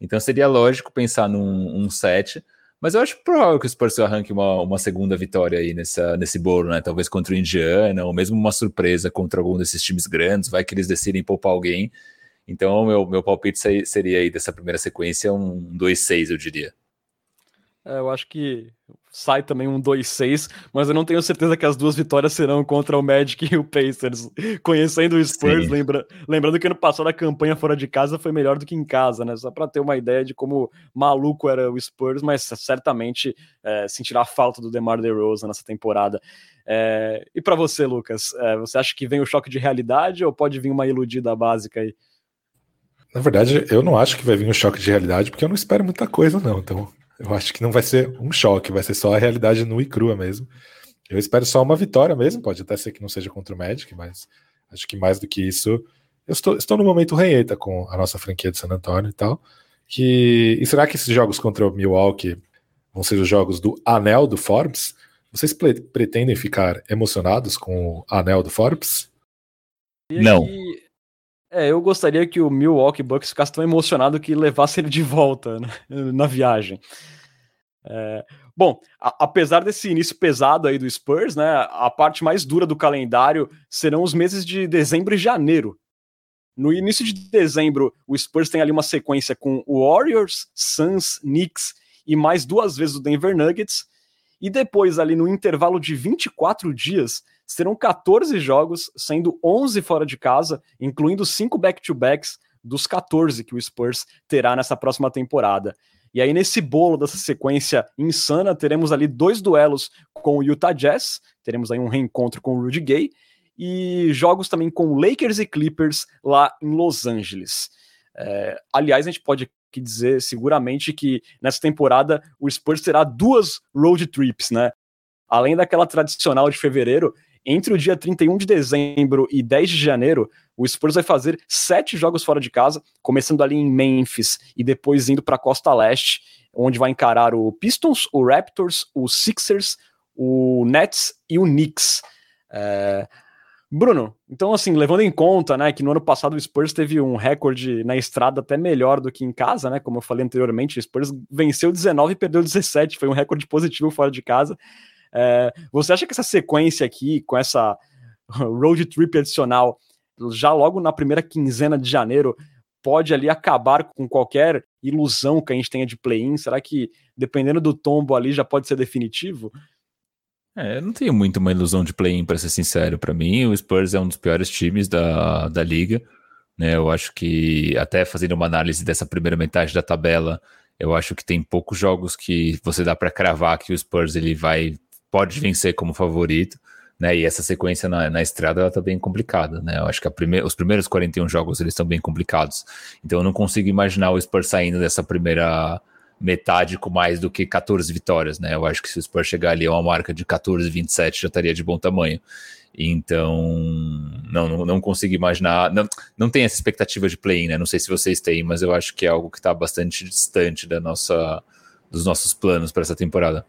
Então seria lógico pensar num um set, mas eu acho provável que o Spurs arranque uma, uma segunda vitória aí nessa, nesse bolo, né? Talvez contra o Indiana, ou mesmo uma surpresa contra algum desses times grandes, vai que eles decidem poupar alguém. Então, meu, meu palpite seria aí dessa primeira sequência um 2-6, eu diria. É, eu acho que sai também um 2-6, mas eu não tenho certeza que as duas vitórias serão contra o Magic e o Pacers. Conhecendo o Spurs, lembra, lembrando que ano passado a campanha fora de casa foi melhor do que em casa, né? Só para ter uma ideia de como maluco era o Spurs, mas certamente é, sentirá a falta do DeMar DeRozan nessa temporada. É, e para você, Lucas, é, você acha que vem o choque de realidade ou pode vir uma iludida básica aí? Na verdade, eu não acho que vai vir um choque de realidade, porque eu não espero muita coisa, não. Então, eu acho que não vai ser um choque, vai ser só a realidade nua e crua mesmo. Eu espero só uma vitória mesmo, pode até ser que não seja contra o Magic, mas acho que mais do que isso, eu estou, estou no momento reieta com a nossa franquia de San Antonio e tal. Que, e será que esses jogos contra o Milwaukee vão ser os jogos do anel do Forbes? Vocês pretendem ficar emocionados com o anel do Forbes? Não. É, eu gostaria que o Milwaukee Bucks ficasse tão emocionado que levasse ele de volta né, na viagem. É, bom, a, apesar desse início pesado aí do Spurs, né, a parte mais dura do calendário serão os meses de dezembro e janeiro. No início de dezembro, o Spurs tem ali uma sequência com o Warriors, Suns, Knicks e mais duas vezes o Denver Nuggets. E depois, ali no intervalo de 24 dias, serão 14 jogos, sendo 11 fora de casa, incluindo 5 back-to-backs dos 14 que o Spurs terá nessa próxima temporada. E aí, nesse bolo dessa sequência insana, teremos ali dois duelos com o Utah Jazz, teremos aí um reencontro com o Rudy Gay, e jogos também com Lakers e Clippers lá em Los Angeles. É, aliás, a gente pode aqui dizer seguramente que nessa temporada o Spurs terá duas road trips, né? Além daquela tradicional de fevereiro, entre o dia 31 de dezembro e 10 de janeiro, o Spurs vai fazer sete jogos fora de casa, começando ali em Memphis e depois indo para a Costa Leste, onde vai encarar o Pistons, o Raptors, o Sixers, o Nets e o Knicks. É... Bruno, então assim, levando em conta, né, que no ano passado o Spurs teve um recorde na estrada até melhor do que em casa, né, como eu falei anteriormente, o Spurs venceu 19 e perdeu 17, foi um recorde positivo fora de casa. É, você acha que essa sequência aqui, com essa road trip adicional, já logo na primeira quinzena de janeiro, pode ali acabar com qualquer ilusão que a gente tenha de play-in? Será que, dependendo do tombo ali, já pode ser definitivo? É, eu não tenho muito uma ilusão de play-in, para ser sincero. Para mim, o Spurs é um dos piores times da, da liga. Né? Eu acho que, até fazendo uma análise dessa primeira metade da tabela, eu acho que tem poucos jogos que você dá para cravar que o Spurs ele vai pode vencer como favorito, né? E essa sequência na, na estrada ela tá bem complicada, né? Eu acho que prime os primeiros 41 jogos eles estão bem complicados. Então eu não consigo imaginar o Spurs saindo dessa primeira metade com mais do que 14 vitórias, né? Eu acho que se o Spurs chegar ali a uma marca de 14, 27 já estaria de bom tamanho. Então, não, não, não consigo imaginar. Não, não tem essa expectativa de play-in, né? Não sei se vocês têm, mas eu acho que é algo que está bastante distante da nossa, dos nossos planos para essa temporada.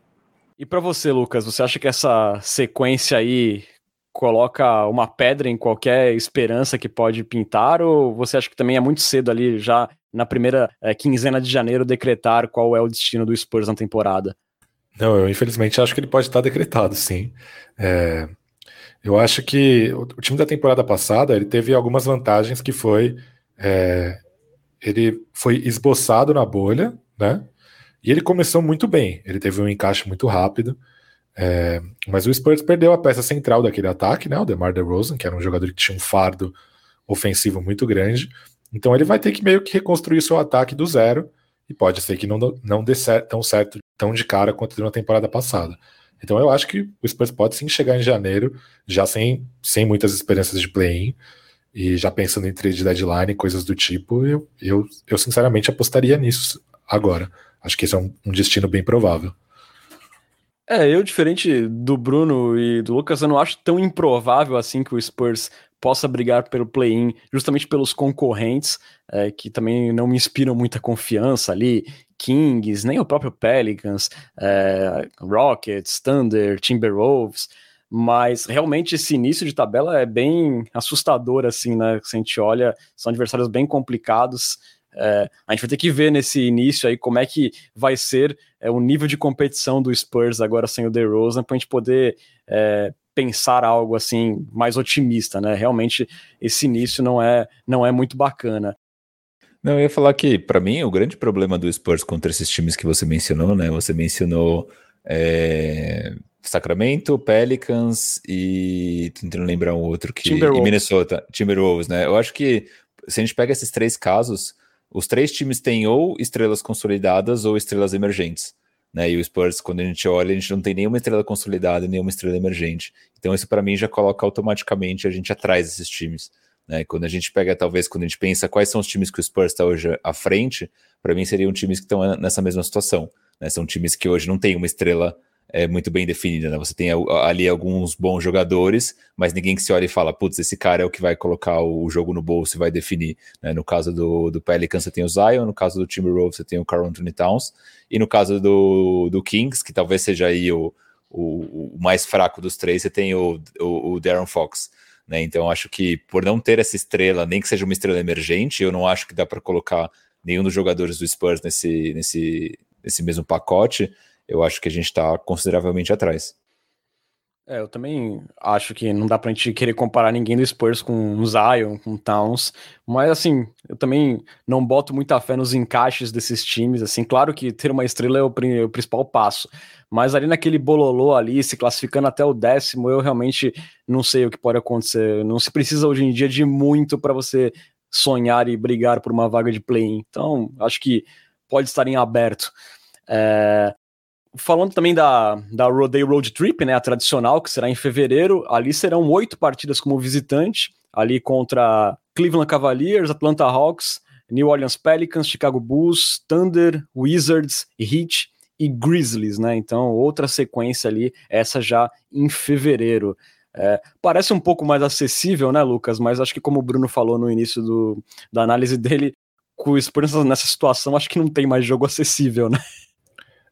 E para você, Lucas, você acha que essa sequência aí coloca uma pedra em qualquer esperança que pode pintar, ou você acha que também é muito cedo ali, já na primeira é, quinzena de janeiro, decretar qual é o destino do Spurs na temporada? Não, eu infelizmente acho que ele pode estar decretado, sim. É, eu acho que o, o, time da temporada passada ele teve algumas vantagens que foi é, ele foi esboçado na bolha, né? E ele começou muito bem, ele teve um encaixe muito rápido, é, mas o Spurs perdeu a peça central daquele ataque, né, o DeMar DeRozan, que era um jogador que tinha um fardo ofensivo muito grande, então ele vai ter que meio que reconstruir seu ataque do zero, e pode ser que não, não dê certo, tão certo tão de cara quanto deu na temporada passada. Então eu acho que o Spurs pode sim chegar em janeiro, já sem, sem muitas esperanças de play-in, e já pensando em trade deadline, coisas do tipo, eu, eu, eu sinceramente apostaria nisso agora. Acho que esse é um, um destino bem provável. É, eu, diferente do Bruno e do Lucas, eu não acho tão improvável assim que o Spurs possa brigar pelo play-in, justamente pelos concorrentes, é, que também não me inspiram muita confiança ali, Kings, nem o próprio Pelicans, é, Rockets, Thunder, Timberwolves, mas realmente esse início de tabela é bem assustador, assim, né? Se a gente olha, são adversários bem complicados, é, a gente vai ter que ver nesse início aí como é que vai ser é, o nível de competição do Spurs agora sem o DeRozan para a gente poder é, pensar algo assim mais otimista, né? Realmente esse início não é não é muito bacana. Não, eu ia falar que para mim o grande problema do Spurs contra esses times que você mencionou, né? Você mencionou é, Sacramento, Pelicans e tentando lembrar um outro que e Minnesota, Timberwolves, né? Eu acho que se a gente pega esses três casos, os três times têm ou estrelas consolidadas ou estrelas emergentes. Né? E o Spurs, quando a gente olha, a gente não tem nenhuma estrela consolidada, nenhuma estrela emergente. Então, isso para mim já coloca automaticamente a gente atrás desses times. Né? Quando a gente pega, talvez, quando a gente pensa quais são os times que o Spurs está hoje à frente, para mim seriam times que estão nessa mesma situação. Né? São times que hoje não têm uma estrela é, muito bem definida, né? Você tem ali alguns bons jogadores, mas ninguém que se olha e fala, putz, esse cara é o que vai colocar o jogo no bolso e vai definir. Né? No caso do, do Pelicans, você tem o Zion, no caso do Timberwolves, você tem o Carl Anthony Towns, e no caso do, do Kings, que talvez seja aí o, o, o mais fraco dos três, você tem o, o, o Darren Fox. Né? Então, acho que por não ter essa estrela, nem que seja uma estrela emergente, eu não acho que dá para colocar nenhum dos jogadores do Spurs nesse, nesse, nesse mesmo pacote. Eu acho que a gente está consideravelmente atrás. É, eu também acho que não dá pra gente querer comparar ninguém do Spurs com o Zion, com o Towns, mas assim, eu também não boto muita fé nos encaixes desses times, assim, claro que ter uma estrela é o, o principal passo, mas ali naquele bololô ali, se classificando até o décimo, eu realmente não sei o que pode acontecer, não se precisa hoje em dia de muito para você sonhar e brigar por uma vaga de play-in, então acho que pode estar em aberto. É, falando também da, da Road Road Trip, né, a tradicional, que será em fevereiro, ali serão oito partidas como visitante, ali contra Cleveland Cavaliers, Atlanta Hawks, New Orleans Pelicans, Chicago Bulls, Thunder, Wizards, Heat e Grizzlies, né? Então, outra sequência ali, essa já em fevereiro. É, parece um pouco mais acessível, né, Lucas? Mas acho que, como o Bruno falou no início do, da análise dele, com o Spurs nessa situação, acho que não tem mais jogo acessível, né?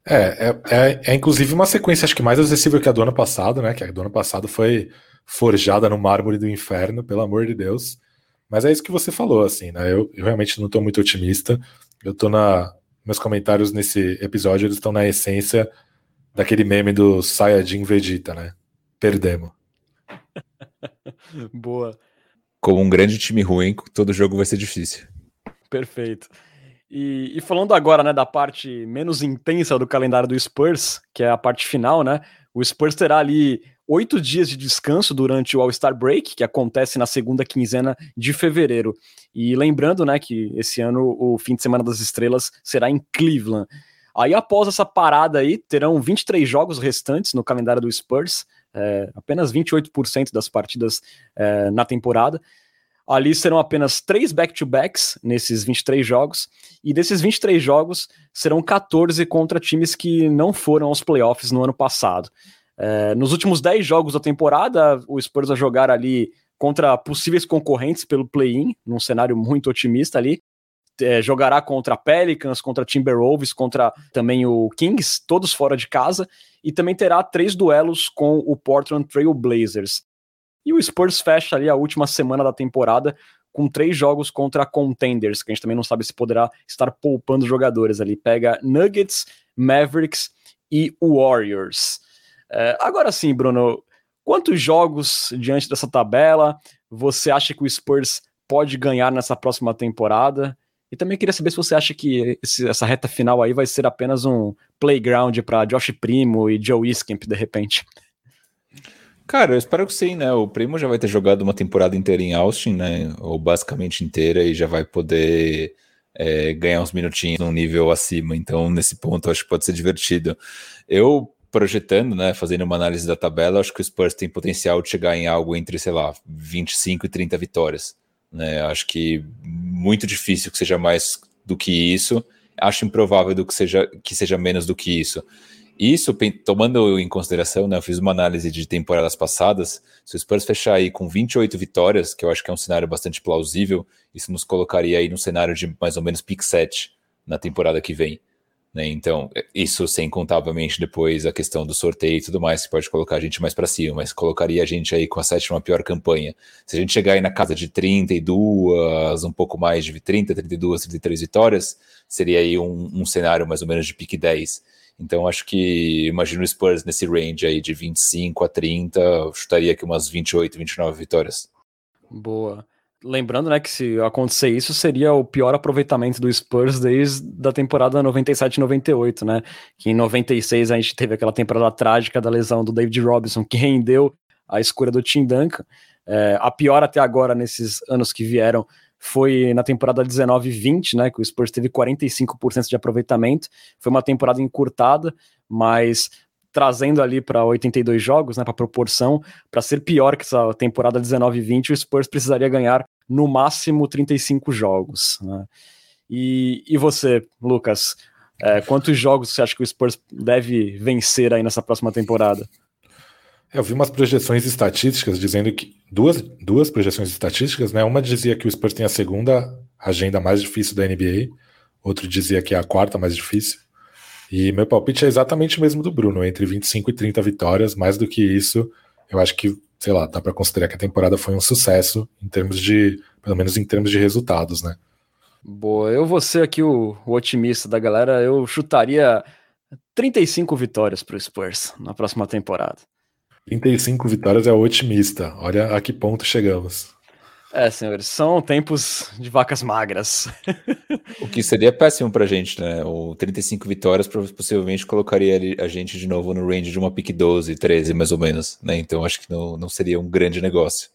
É, é, é, é, inclusive uma sequência, acho que mais acessível que a do ano passado, né? Que a do ano passado foi forjada no mármore do inferno, pelo amor de Deus. Mas é isso que você falou, assim, né? Eu, eu realmente não estou muito otimista. Eu tô na. Meus comentários nesse episódio eles estão na essência daquele meme do Saiyajin Vegeta, né? Perdemos. Boa. Como um grande time ruim, todo jogo vai ser difícil. Perfeito. E, e, falando agora, né, da parte menos intensa do calendário do Spurs, que é a parte final, né? O Spurs terá ali oito dias de descanso durante o All-Star Break, que acontece na segunda quinzena de fevereiro. E lembrando, né, que esse ano o fim de semana das estrelas será em Cleveland. Aí, após essa parada aí, terão 23 jogos restantes no calendário do Spurs, é, apenas 28% das partidas é, na temporada. Ali serão apenas três back-to-backs nesses 23 jogos, e desses 23 jogos serão 14 contra times que não foram aos playoffs no ano passado. É, nos últimos 10 jogos da temporada, o Spurs vai jogar ali contra possíveis concorrentes pelo play-in, num cenário muito otimista ali. É, jogará contra Pelicans, contra Timberwolves, contra também o Kings, todos fora de casa, e também terá três duelos com o Portland Trail Blazers. E o Spurs fecha ali a última semana da temporada com três jogos contra contenders, que a gente também não sabe se poderá estar poupando jogadores ali. Pega Nuggets, Mavericks e Warriors. É, agora sim, Bruno, quantos jogos diante dessa tabela você acha que o Spurs pode ganhar nessa próxima temporada? E também queria saber se você acha que esse, essa reta final aí vai ser apenas um playground para Josh Primo e Joe Iskemp de repente. Cara, eu espero que sim, né? O Primo já vai ter jogado uma temporada inteira em Austin, né? Ou basicamente inteira, e já vai poder é, ganhar uns minutinhos num nível acima. Então, nesse ponto, acho que pode ser divertido. Eu projetando, né, fazendo uma análise da tabela, acho que o Spurs tem potencial de chegar em algo entre, sei lá, 25 e 30 vitórias. Né? Acho que muito difícil que seja mais do que isso. Acho improvável do que seja que seja menos do que isso. Isso, tomando em consideração, né, eu fiz uma análise de temporadas passadas. Se o Spurs fechar aí com 28 vitórias, que eu acho que é um cenário bastante plausível, isso nos colocaria aí no cenário de mais ou menos pick 7 na temporada que vem. Né? Então, isso sem contar, obviamente, depois a questão do sorteio e tudo mais, que pode colocar a gente mais para cima, mas colocaria a gente aí com a sétima pior campanha. Se a gente chegar aí na casa de 32, um pouco mais de 30, 32, 33 vitórias, seria aí um, um cenário mais ou menos de pick 10 então acho que imagino o Spurs nesse range aí de 25 a 30, chutaria aqui umas 28, 29 vitórias. Boa. Lembrando, né, que se acontecer isso, seria o pior aproveitamento do Spurs desde a temporada 97-98, né? Que em 96 a gente teve aquela temporada trágica da lesão do David Robinson, que rendeu a escolha do Tim Duncan. É, a pior até agora nesses anos que vieram foi na temporada 19-20, né, que o Spurs teve 45% de aproveitamento. Foi uma temporada encurtada, mas trazendo ali para 82 jogos, né, para proporção, para ser pior que essa temporada 19-20, o Spurs precisaria ganhar no máximo 35 jogos. Né? E, e você, Lucas, é, quantos jogos você acha que o Spurs deve vencer aí nessa próxima temporada? Eu vi umas projeções estatísticas dizendo que. Duas, duas projeções estatísticas, né? Uma dizia que o Spurs tem a segunda agenda mais difícil da NBA, outro dizia que é a quarta mais difícil. E meu palpite é exatamente o mesmo do Bruno, entre 25 e 30 vitórias. Mais do que isso, eu acho que sei lá, dá para considerar que a temporada foi um sucesso em termos de, pelo menos em termos de resultados, né? Boa, eu vou ser aqui o, o otimista da galera, eu chutaria 35 vitórias para o Spurs na próxima temporada. 35 vitórias é otimista. Olha a que ponto chegamos. É, senhores, são tempos de vacas magras. o que seria péssimo pra gente, né? O 35 vitórias possivelmente colocaria a gente de novo no range de uma pick 12, 13 mais ou menos, né? Então acho que não, não seria um grande negócio.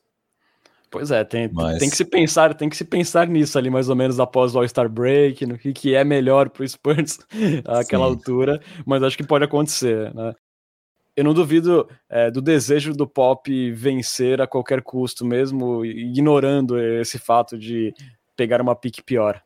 Pois é, tem, Mas... tem que se pensar, tem que se pensar nisso ali mais ou menos após o All-Star Break, no que, que é melhor pro Spurs àquela Sim. altura, mas acho que pode acontecer, né? Eu não duvido é, do desejo do Pop vencer a qualquer custo, mesmo ignorando esse fato de pegar uma pique pior.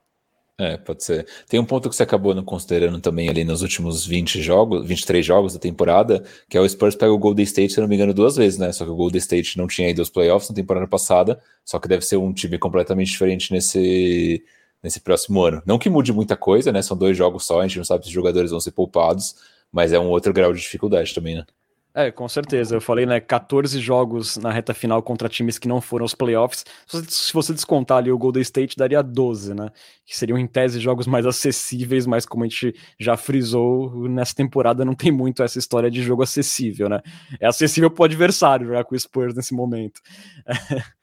É, pode ser. Tem um ponto que você acabou não considerando também ali nos últimos 20 jogos, 23 jogos da temporada, que é o Spurs pega o Golden State, se não me engano, duas vezes, né? Só que o Golden State não tinha ido aos playoffs na temporada passada, só que deve ser um time completamente diferente nesse, nesse próximo ano. Não que mude muita coisa, né? São dois jogos só, a gente não sabe se os jogadores vão ser poupados, mas é um outro grau de dificuldade também, né? É, com certeza. Eu falei, né, 14 jogos na reta final contra times que não foram aos playoffs. Se você descontar ali o Golden State, daria 12, né? Que seriam, em tese, jogos mais acessíveis, mas como a gente já frisou, nessa temporada não tem muito essa história de jogo acessível, né? É acessível pro adversário jogar com o Spurs nesse momento.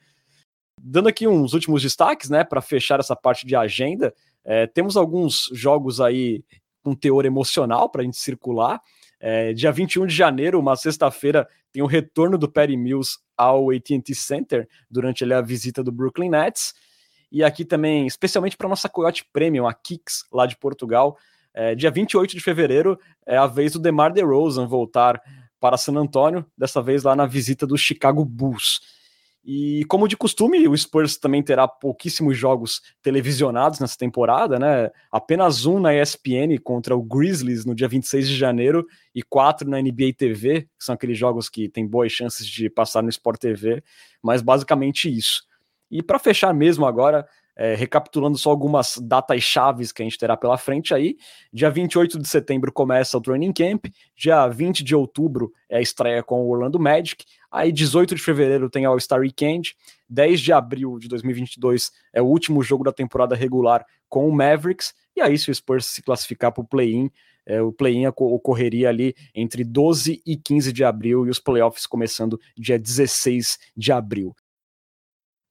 Dando aqui uns últimos destaques, né, para fechar essa parte de agenda, é, temos alguns jogos aí com teor emocional para a gente circular. É, dia 21 de janeiro, uma sexta-feira, tem o retorno do Perry Mills ao AT&T Center durante ali, a visita do Brooklyn Nets. E aqui também, especialmente para nossa Coyote Premium, a Kicks, lá de Portugal, é, dia 28 de fevereiro é a vez do DeMar DeRozan voltar para San Antônio, dessa vez lá na visita do Chicago Bulls. E como de costume, o Spurs também terá pouquíssimos jogos televisionados nessa temporada, né? Apenas um na ESPN contra o Grizzlies no dia 26 de janeiro e quatro na NBA TV, que são aqueles jogos que têm boas chances de passar no Sport TV, mas basicamente isso. E para fechar mesmo agora, é, recapitulando só algumas datas chaves que a gente terá pela frente aí. Dia 28 de setembro começa o training camp, dia 20 de outubro é a estreia com o Orlando Magic, aí 18 de fevereiro tem All-Star Weekend, 10 de abril de 2022 é o último jogo da temporada regular com o Mavericks, e aí se o Spurs se classificar para o play-in, é, o play-in ocorreria ali entre 12 e 15 de abril e os playoffs começando dia 16 de abril.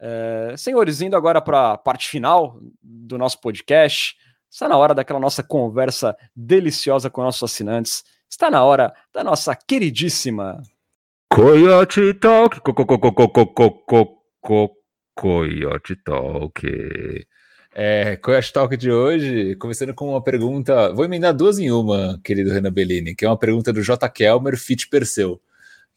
É, senhores, indo agora para a parte final do nosso podcast, está na hora daquela nossa conversa deliciosa com nossos assinantes. Está na hora da nossa queridíssima Coyote Talk. Co, co, co, co, co, co, co, co, Coyote Talk. É, Coyote Talk de hoje, começando com uma pergunta. Vou emendar duas em uma, querido Renan Bellini, que é uma pergunta do J. Kelmer Fit Perseu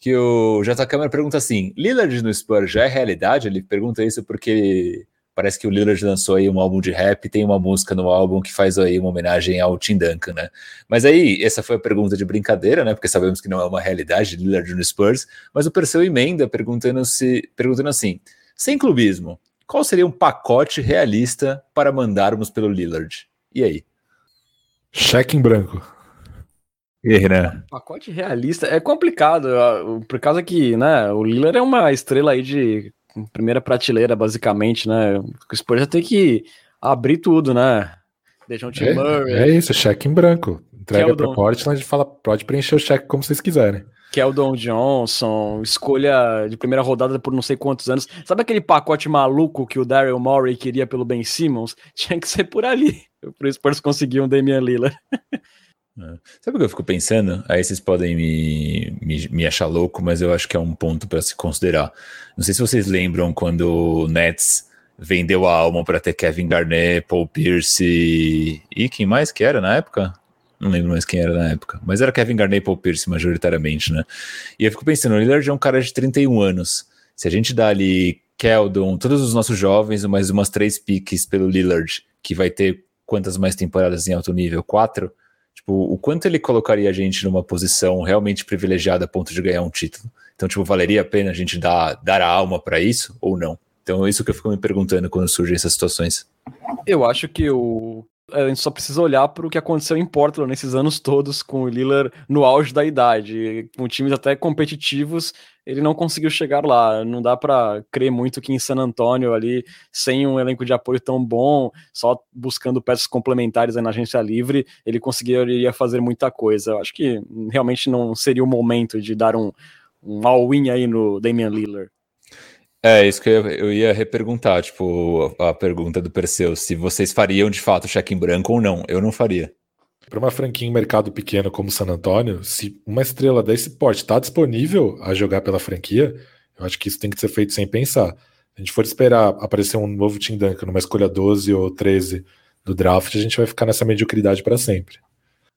que o J. Câmara pergunta assim: Lillard no Spurs já é realidade? Ele pergunta isso porque parece que o Lillard lançou aí um álbum de rap, tem uma música no álbum que faz aí uma homenagem ao Tim Duncan, né? Mas aí, essa foi a pergunta de brincadeira, né? Porque sabemos que não é uma realidade Lillard no Spurs, mas o Perseu emenda perguntando, se, perguntando assim: sem clubismo, qual seria um pacote realista para mandarmos pelo Lillard? E aí? Cheque em branco. E aí, né? Pacote realista é complicado, por causa que, né, o Lillard é uma estrela aí de primeira prateleira, basicamente, né? O Spurs já tem que abrir tudo, né? Deixar um é, Murray. É isso, cheque em branco. Entrega para Portland e fala, pode preencher o cheque como vocês quiserem. Keldon Johnson, escolha de primeira rodada por não sei quantos anos. Sabe aquele pacote maluco que o Daryl Morey queria pelo Ben Simmons? Tinha que ser por ali. Por isso, Spurs conseguiu um Damian Lillard. É. Sabe o que eu fico pensando? Aí vocês podem me, me, me achar louco, mas eu acho que é um ponto para se considerar. Não sei se vocês lembram quando o Nets vendeu a alma para ter Kevin Garnett, Paul Pierce e quem mais que era na época? Não lembro mais quem era na época, mas era Kevin Garnett e Paul Pierce majoritariamente, né? E eu fico pensando, o Lillard é um cara de 31 anos. Se a gente dá ali Keldon, todos os nossos jovens, mais umas três piques pelo Lillard, que vai ter quantas mais temporadas em alto nível? Quatro? Tipo, o quanto ele colocaria a gente numa posição realmente privilegiada a ponto de ganhar um título? Então, tipo, valeria a pena a gente dar, dar a alma para isso ou não? Então, é isso que eu fico me perguntando quando surgem essas situações. Eu acho que o, a gente só precisa olhar para o que aconteceu em Portland nesses anos todos, com o Lillard no auge da idade, com times até competitivos, ele não conseguiu chegar lá. Não dá para crer muito que em San Antonio ali, sem um elenco de apoio tão bom, só buscando peças complementares na agência livre, ele conseguiria fazer muita coisa. Eu acho que realmente não seria o momento de dar um, um all-in aí no Damian Lillard. É, isso que eu ia, eu ia reperguntar, tipo, a, a pergunta do Perseu, se vocês fariam de fato cheque em branco ou não. Eu não faria. Para uma franquia em mercado pequeno como San Antonio, se uma estrela desse porte está disponível a jogar pela franquia, eu acho que isso tem que ser feito sem pensar. Se a gente for esperar aparecer um novo Tim Duncan numa escolha 12 ou 13 do draft, a gente vai ficar nessa mediocridade para sempre.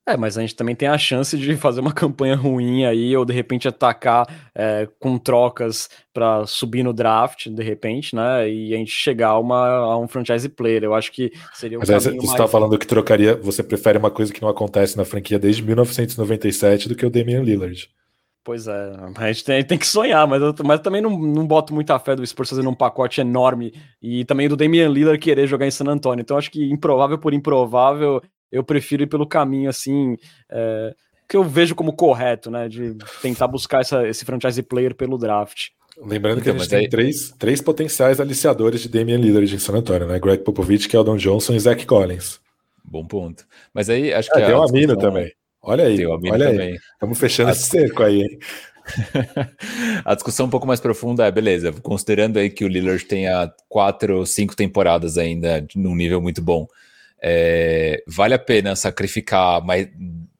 É, mas a gente também tem a chance de fazer uma campanha ruim aí, ou de repente atacar é, com trocas para subir no draft, de repente, né? E a gente chegar a, uma, a um franchise player. Eu acho que seria um Mas aí você está falando que trocaria, você prefere uma coisa que não acontece na franquia desde 1997 do que o Damian Lillard. Pois é, a gente tem, tem que sonhar, mas eu, mas eu também não, não boto muita fé do Spurs fazendo um pacote enorme e também do Damian Lillard querer jogar em San Antonio. Então acho que improvável por improvável, eu prefiro ir pelo caminho assim é, que eu vejo como correto, né? De tentar buscar essa, esse franchise player pelo draft. Lembrando que então, a gente tem aí... três, três potenciais aliciadores de Damian Lillard em San Antonio, né? Greg Popovich, Keldon Johnson e Zach Collins. Bom ponto. Mas aí acho que. É, tem o Amino também. Olha aí. Tem o Amino olha também. Estamos fechando a... esse cerco aí, hein? a discussão um pouco mais profunda é, beleza, considerando aí que o Lillard tenha quatro ou cinco temporadas ainda num nível muito bom, é, vale a pena sacrificar mais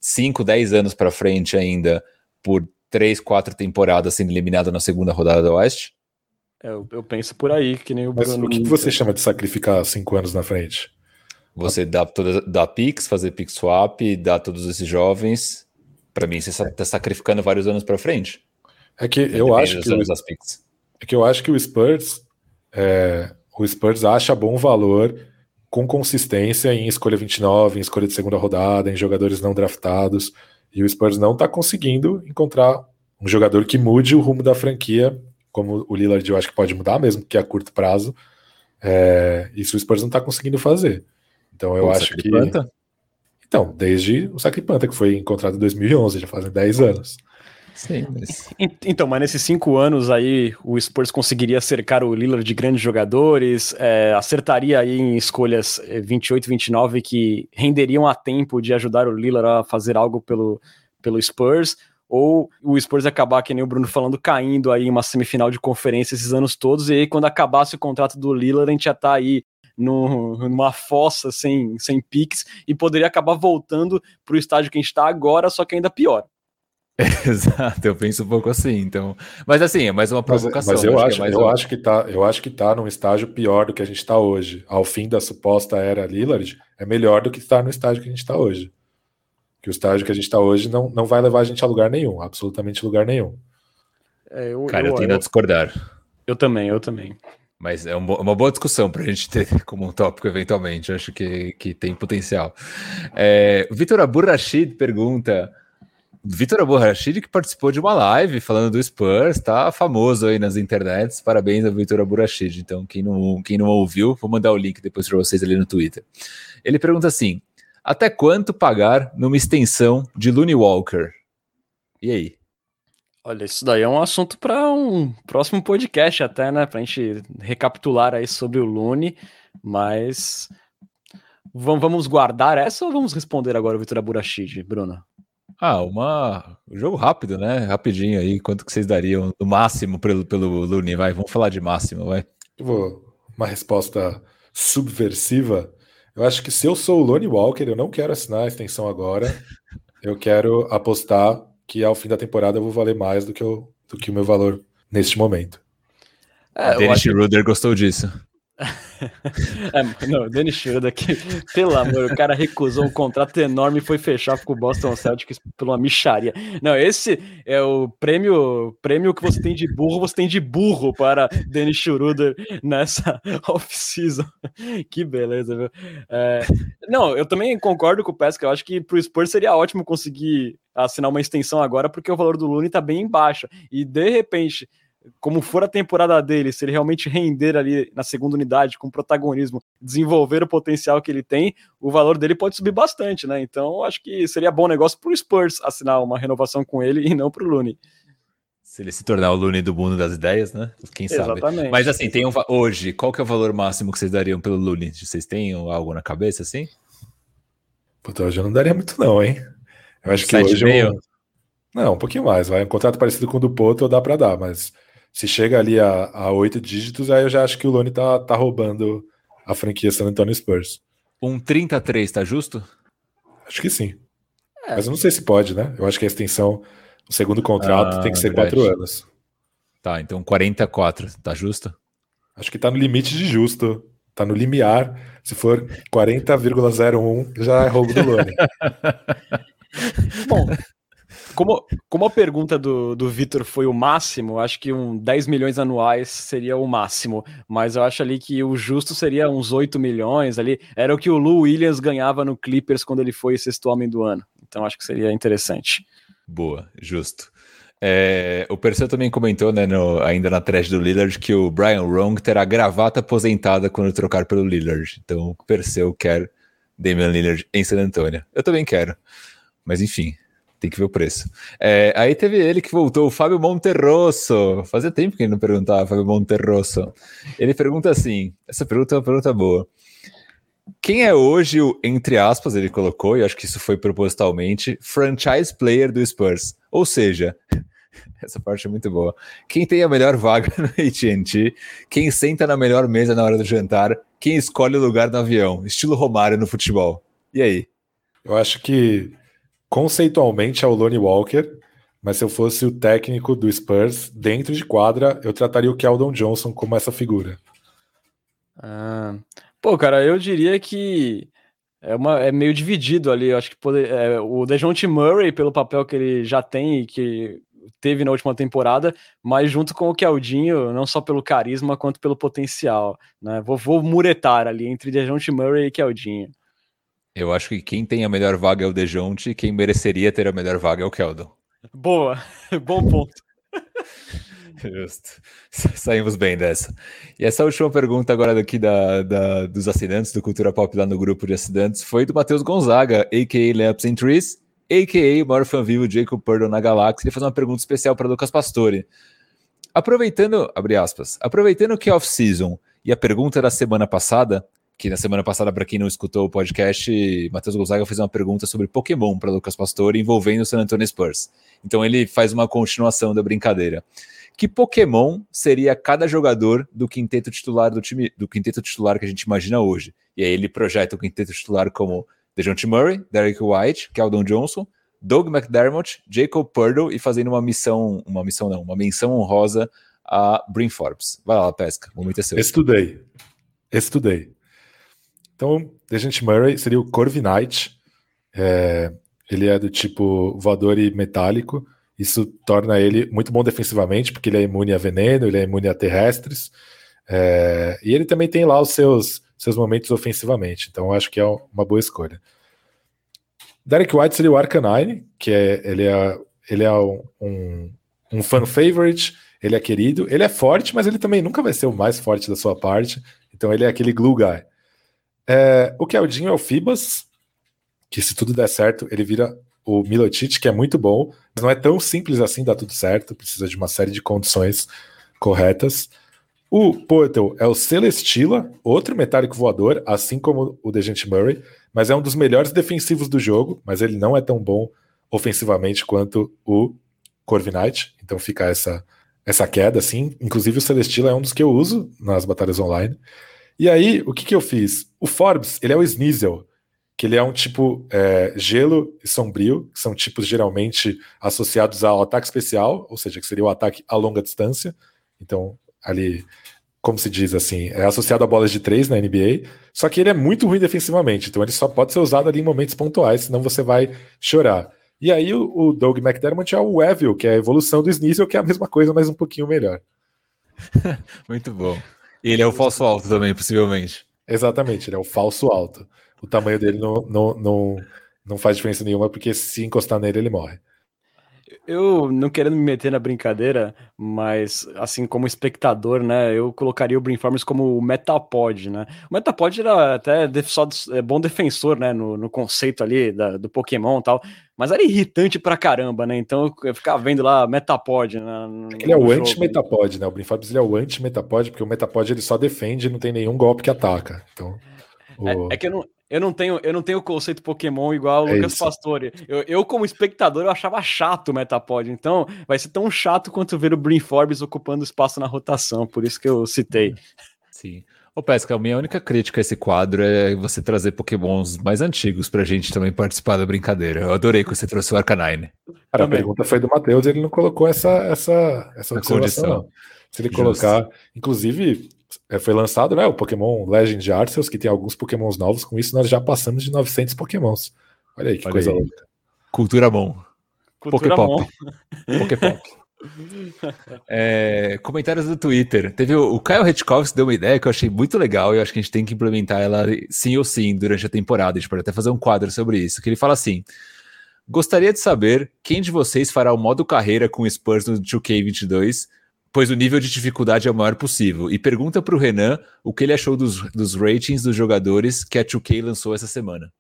5, 10 anos para frente ainda por 3, 4 temporadas sendo eliminado na segunda rodada do Oeste? É, eu, eu, penso por aí, que nem o Mas Bruno. o que, que você chama de sacrificar 5 anos na frente? Você dá, toda, dá Pix, fazer Pix Swap, dá todos esses jovens. Para mim, você está sacrificando vários anos para frente. É que eu acho que, o, é que eu acho que o Spurs é, o Spurs acha bom valor com consistência em escolha 29, em escolha de segunda rodada, em jogadores não draftados. E o Spurs não está conseguindo encontrar um jogador que mude o rumo da franquia, como o Lillard eu acho que pode mudar, mesmo que a curto prazo. É, isso o Spurs não está conseguindo fazer. Então eu acho que. Então, desde o Sacripanta, que foi encontrado em 2011, já fazem 10 anos. Sim, mas... Então, mas nesses cinco anos aí, o Spurs conseguiria cercar o Lillard de grandes jogadores, é, acertaria aí em escolhas 28 e 29 que renderiam a tempo de ajudar o Lillard a fazer algo pelo, pelo Spurs, ou o Spurs acabar, que nem o Bruno falando, caindo aí em uma semifinal de conferência esses anos todos, e aí quando acabasse o contrato do Lillard, a gente já tá aí no, numa fossa sem, sem piques e poderia acabar voltando para o estágio que a gente está agora, só que ainda pior. Exato, eu penso um pouco assim, então. Mas assim, é mais uma provocação. Mas, mas eu, acho, é eu, acho que tá, eu acho que tá num estágio pior do que a gente está hoje. Ao fim da suposta era Lillard, é melhor do que estar no estágio que a gente está hoje. Que o estágio que a gente está hoje não, não vai levar a gente a lugar nenhum, absolutamente lugar nenhum. É, eu, Cara, eu, eu tendo eu, a discordar. Eu também, eu também. Mas é uma boa discussão para a gente ter como um tópico eventualmente. acho que, que tem potencial. É, Vitor Aburrachid pergunta. Vitor Aburrachid, que participou de uma live falando do Spurs, tá famoso aí nas internets. Parabéns ao Vitor Aburrachid. Então, quem não, quem não ouviu, vou mandar o link depois para vocês ali no Twitter. Ele pergunta assim: até quanto pagar numa extensão de Looney Walker? E aí? Olha, isso daí é um assunto para um próximo podcast até, né? Para a gente recapitular aí sobre o Looney, mas vamos guardar essa ou vamos responder agora o Vitor Aburachid, Bruno? Ah, uma um jogo rápido, né? Rapidinho aí. Quanto que vocês dariam no máximo pelo, pelo Lune? Vai, vamos falar de máximo, vai. Eu vou uma resposta subversiva. Eu acho que se eu sou o Lone Walker, eu não quero assinar a extensão agora. eu quero apostar que ao fim da temporada eu vou valer mais do que, eu, do que o meu valor neste momento. É, Dennis Schroeder gostou disso é, não, Dennis Schroeder aqui, pelo amor, o cara recusou um contrato enorme e foi fechar com o Boston Celtics por uma micharia. Não, esse é o prêmio, prêmio que você tem de burro, você tem de burro para Dennis Schroeder nessa off-season. Que beleza, viu? É, não, eu também concordo com o Pesca, eu acho que pro Spurs seria ótimo conseguir assinar uma extensão agora, porque o valor do Lune tá bem baixo. E de repente como for a temporada dele, se ele realmente render ali na segunda unidade com protagonismo, desenvolver o potencial que ele tem, o valor dele pode subir bastante, né? Então, acho que seria bom negócio para o Spurs assinar uma renovação com ele e não para o Looney. Se ele se tornar o Looney do mundo das ideias, né? Quem sabe. Exatamente. Mas assim, tem um, hoje, qual que é o valor máximo que vocês dariam pelo Looney? Vocês têm algo na cabeça assim? Puta, hoje eu não daria muito não, hein? Eu acho que hoje eu... Não, um pouquinho mais, vai. Um contrato parecido com o do Poto dá para dar, mas se chega ali a oito dígitos, aí eu já acho que o Looney tá, tá roubando a franquia San Antonio Spurs. Um 33 tá justo? Acho que sim. É. Mas eu não sei se pode, né? Eu acho que a extensão o segundo contrato ah, tem que ser verdade. quatro anos. Tá, então 44, tá justo? Acho que tá no limite de justo. Tá no limiar. Se for 40,01, já é roubo do Lone. Bom, como, como a pergunta do, do Vitor foi o máximo, acho que um 10 milhões anuais seria o máximo. Mas eu acho ali que o justo seria uns 8 milhões ali. Era o que o Lou Williams ganhava no Clippers quando ele foi sexto homem do ano. Então acho que seria interessante. Boa, justo. É, o Perseu também comentou, né, no, ainda na thread do Lillard, que o Brian Wrong terá gravata aposentada quando trocar pelo Lillard. Então, o Perseu quer Damian Lillard em San Antonio. Eu também quero. Mas, enfim, tem que ver o preço. É, aí teve ele que voltou, o Fábio Monterrosso. Fazia tempo que ele não perguntava, Fábio Monterrosso. Ele pergunta assim: essa pergunta é uma pergunta boa. Quem é hoje o, entre aspas, ele colocou, e acho que isso foi propositalmente, franchise player do Spurs? Ou seja, essa parte é muito boa. Quem tem a melhor vaga no AT&T, quem senta na melhor mesa na hora do jantar, quem escolhe o lugar no avião, estilo Romário no futebol. E aí? Eu acho que conceitualmente é o Lonnie Walker, mas se eu fosse o técnico do Spurs, dentro de quadra, eu trataria o Keldon Johnson como essa figura. Ah, Pô, cara, eu diria que é, uma, é meio dividido ali. Eu acho que poder, é, o Dejounte Murray, pelo papel que ele já tem e que teve na última temporada, mas junto com o Keldinho, não só pelo carisma, quanto pelo potencial. Né? Vou, vou muretar ali entre Dejounte Murray e Keldinho. Eu acho que quem tem a melhor vaga é o Dejounte e quem mereceria ter a melhor vaga é o Keldon. Boa, bom ponto. Justo. Saímos bem dessa. E essa última pergunta agora daqui da, da, dos assinantes do Cultura Pop lá no grupo de assinantes foi do Matheus Gonzaga, a.k.a. Lamps and Trees, a.k.a. o maior fã vivo Jacob Purdle na galáxia. Ele faz uma pergunta especial para Lucas Pastore. Aproveitando, abre aspas, aproveitando que é off-season e a pergunta da semana passada, que na semana passada, para quem não escutou o podcast, Matheus Gonzaga fez uma pergunta sobre Pokémon para Lucas Pastore envolvendo o San Antonio Spurs. Então ele faz uma continuação da brincadeira que Pokémon seria cada jogador do quinteto titular do time, do quinteto titular que a gente imagina hoje. E aí ele projeta o quinteto titular como DeJounte Murray, Derek White, Keldon Johnson, Doug McDermott, Jacob Purdle e fazendo uma missão, uma missão não, uma menção honrosa a Brin Forbes. Vai lá, Pesca, o momento é seu. Estudei, estudei. Então, DeJounte Murray seria o Corviknight, é, ele é do tipo voador e metálico, isso torna ele muito bom defensivamente, porque ele é imune a veneno, ele é imune a terrestres. É, e ele também tem lá os seus, seus momentos ofensivamente. Então acho que é uma boa escolha. Derek White seria o Arcanine, que é, ele é, ele é um, um fan favorite, ele é querido, ele é forte, mas ele também nunca vai ser o mais forte da sua parte. Então ele é aquele glue guy. É, o Keldinho é o Fibas, que se tudo der certo, ele vira o Milotic, que é muito bom, mas não é tão simples assim dar tudo certo, precisa de uma série de condições corretas. O Portal é o Celestila, outro metálico voador, assim como o Dejante Murray, mas é um dos melhores defensivos do jogo, mas ele não é tão bom ofensivamente quanto o Corviknight, então fica essa essa queda assim. Inclusive o Celestila é um dos que eu uso nas batalhas online. E aí, o que que eu fiz? O Forbes, ele é o Sneasel, que ele é um tipo é, gelo e sombrio, que são tipos geralmente associados ao ataque especial, ou seja, que seria o ataque a longa distância. Então, ali, como se diz assim, é associado a bolas de três na NBA, só que ele é muito ruim defensivamente, então ele só pode ser usado ali em momentos pontuais, senão você vai chorar. E aí o, o Doug McDermott é o Evil, que é a evolução do Sneasel, que é a mesma coisa, mas um pouquinho melhor. muito bom. E ele é o falso alto também, possivelmente. Exatamente, ele é o falso alto o tamanho dele não, não, não, não faz diferença nenhuma, porque se encostar nele, ele morre. Eu não querendo me meter na brincadeira, mas assim como espectador, né, eu colocaria o Brainformers como o Metapod, né? O Metapod era até só é, bom defensor, né, no, no conceito ali da, do Pokémon e tal, mas era irritante pra caramba, né? Então eu ficava vendo lá Metapod, né? Ele é o anti-Metapod, né? O Brainformers ele é o anti-Metapod, porque o Metapod ele só defende e não tem nenhum golpe que ataca. Então, o... é, é que eu não, eu não tenho, eu não tenho o conceito Pokémon igual o é Lucas isso. Pastore. Eu, eu, como espectador, eu achava chato o Metapod. Então, vai ser tão chato quanto ver o Brin Forbes ocupando espaço na rotação. Por isso que eu citei. Sim. Ô, Pesca, a minha única crítica a esse quadro é você trazer Pokémons mais antigos pra gente também participar da brincadeira. Eu adorei que você trouxe o Arcanine. Cara, a pergunta foi do Matheus, ele não colocou essa, essa, essa observação, não. Se ele Justo. colocar, inclusive, foi lançado né, o Pokémon Legend Arceus, que tem alguns Pokémons novos. Com isso, nós já passamos de 900 Pokémons. Olha aí que Olha coisa aí. louca. Cultura bom. Cultura Poképop. Poképop. é, comentários do Twitter. Teve o, o Kyle Hitchcock deu uma ideia que eu achei muito legal e eu acho que a gente tem que implementar ela sim ou sim durante a temporada. A gente pode até fazer um quadro sobre isso. Que ele fala assim: Gostaria de saber quem de vocês fará o modo carreira com Spurs no 2K22 pois o nível de dificuldade é o maior possível. E pergunta para o Renan o que ele achou dos, dos ratings dos jogadores que a 2K lançou essa semana.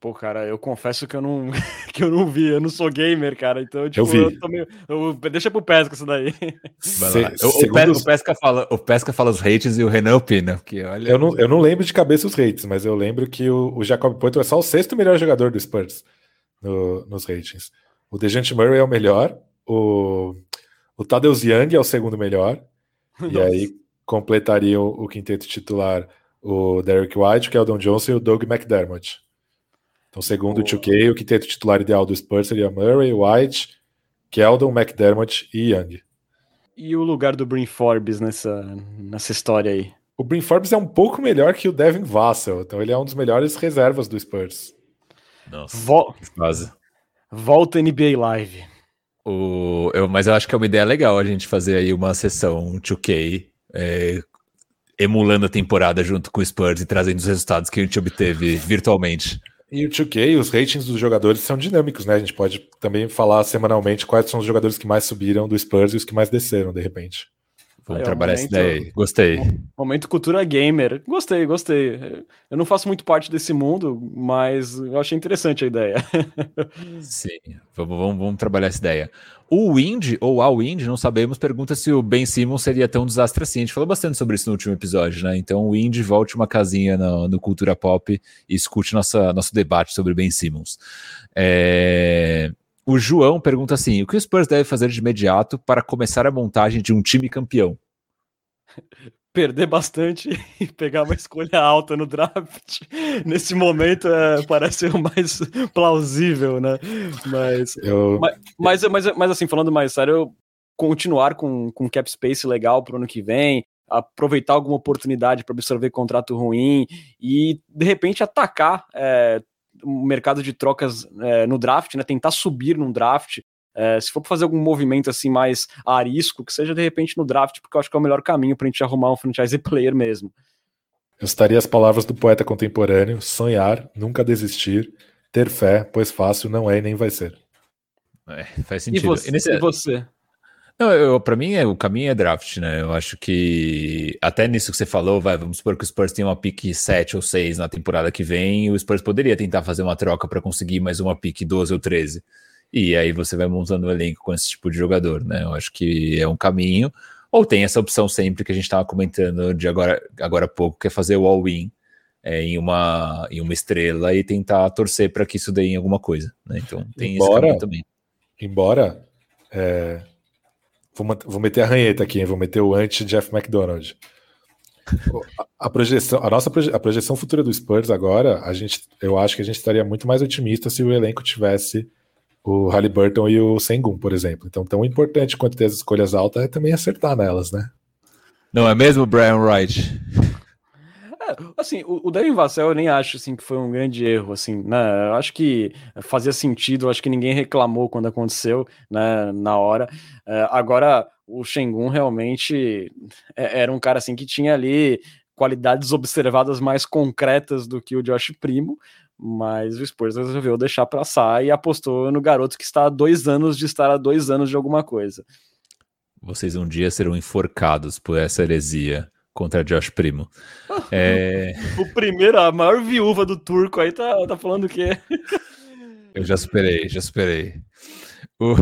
Pô, cara, eu confesso que eu não, que eu não vi, eu não sou gamer, cara. Então, tipo, eu vi. Eu meio, eu, deixa pro Pesca isso daí. Se, o, o, Pesca, o, Pesca fala, o Pesca fala os rates e o Renan opina. Porque, olha... eu, não, eu não lembro de cabeça os rates, mas eu lembro que o, o Jacob Poito é só o sexto melhor jogador do Spurs no, nos ratings. O Dejante Murray é o melhor, o o Tadeusz Young é o segundo melhor. Nossa. E aí completariam o quinteto titular o Derek White, o Keldon Johnson e o Doug McDermott. Então, segundo o 2K, o quinteto titular ideal do Spurs seria Murray, White, Keldon, McDermott e Young. E o lugar do Brin Forbes nessa, nessa história aí? O Brin Forbes é um pouco melhor que o Devin Vassell, então ele é um dos melhores reservas do Spurs. Nossa, Vol quase. Volta NBA Live. O, eu, mas eu acho que é uma ideia legal a gente fazer aí uma sessão 2K é, emulando a temporada junto com o Spurs e trazendo os resultados que a gente obteve virtualmente. E o 2K, os ratings dos jogadores são dinâmicos, né? A gente pode também falar semanalmente quais são os jogadores que mais subiram do Spurs e os que mais desceram, de repente. Vamos é, trabalhar momento, essa ideia aí. Gostei. Momento cultura gamer. Gostei, gostei. Eu não faço muito parte desse mundo, mas eu achei interessante a ideia. Sim, vamos, vamos, vamos trabalhar essa ideia. O Wind, ou a Wind, não sabemos, pergunta se o Ben Simmons seria tão desastre assim. A gente falou bastante sobre isso no último episódio, né? Então, o Wind, volte uma casinha no, no Cultura Pop e escute nossa, nosso debate sobre Ben Simmons. É... O João pergunta assim: o que o Spurs deve fazer de imediato para começar a montagem de um time campeão? Perder bastante e pegar uma escolha alta no draft. Nesse momento é, parece o mais plausível, né? Mas, eu... mas, mas, mas, mas, assim, falando mais sério, continuar com, com cap space legal para o ano que vem, aproveitar alguma oportunidade para absorver contrato ruim e de repente atacar é, o mercado de trocas é, no draft, né? Tentar subir num draft. É, se for fazer algum movimento assim mais arisco, que seja de repente no draft, porque eu acho que é o melhor caminho para a gente arrumar um franchise player mesmo. Eu estaria as palavras do poeta contemporâneo: sonhar, nunca desistir, ter fé, pois fácil não é e nem vai ser. É, faz sentido. E você? E, nesse... e você? Não, eu, pra mim, é, o caminho é draft, né? Eu acho que até nisso que você falou, vai, vamos supor que o Spurs tem uma pick 7 ou 6 na temporada que vem, e o Spurs poderia tentar fazer uma troca para conseguir mais uma pick 12 ou 13. E aí você vai montando o um elenco com esse tipo de jogador, né? Eu acho que é um caminho. Ou tem essa opção sempre que a gente estava comentando de agora, agora há pouco, que é fazer o all-in é, em, uma, em uma estrela e tentar torcer para que isso dê em alguma coisa. Né? Então tem embora, esse caminho também. Embora é, Vou, vou meter a ranheta aqui, hein? vou meter o anti-Jeff McDonald. A, a, projeção, a nossa proje, a projeção futura do Spurs agora, a gente, eu acho que a gente estaria muito mais otimista se o elenco tivesse o Halliburton e o Sengun, por exemplo. Então, tão importante quanto ter as escolhas altas é também acertar nelas, né? Não é mesmo, Brian Wright? Assim, o, o Devin Vassell eu nem acho assim que foi um grande erro, assim, né? Eu acho que fazia sentido, acho que ninguém reclamou quando aconteceu, né, na hora. Uh, agora, o Shengun realmente é, era um cara assim que tinha ali qualidades observadas mais concretas do que o Josh Primo, mas o Spurs resolveu deixar passar e apostou no garoto que está há dois anos de estar há dois anos de alguma coisa. Vocês um dia serão enforcados por essa heresia contra Josh Primo. é... O primeiro, a maior viúva do turco aí tá, tá falando o quê? Eu já superei, já superei. O,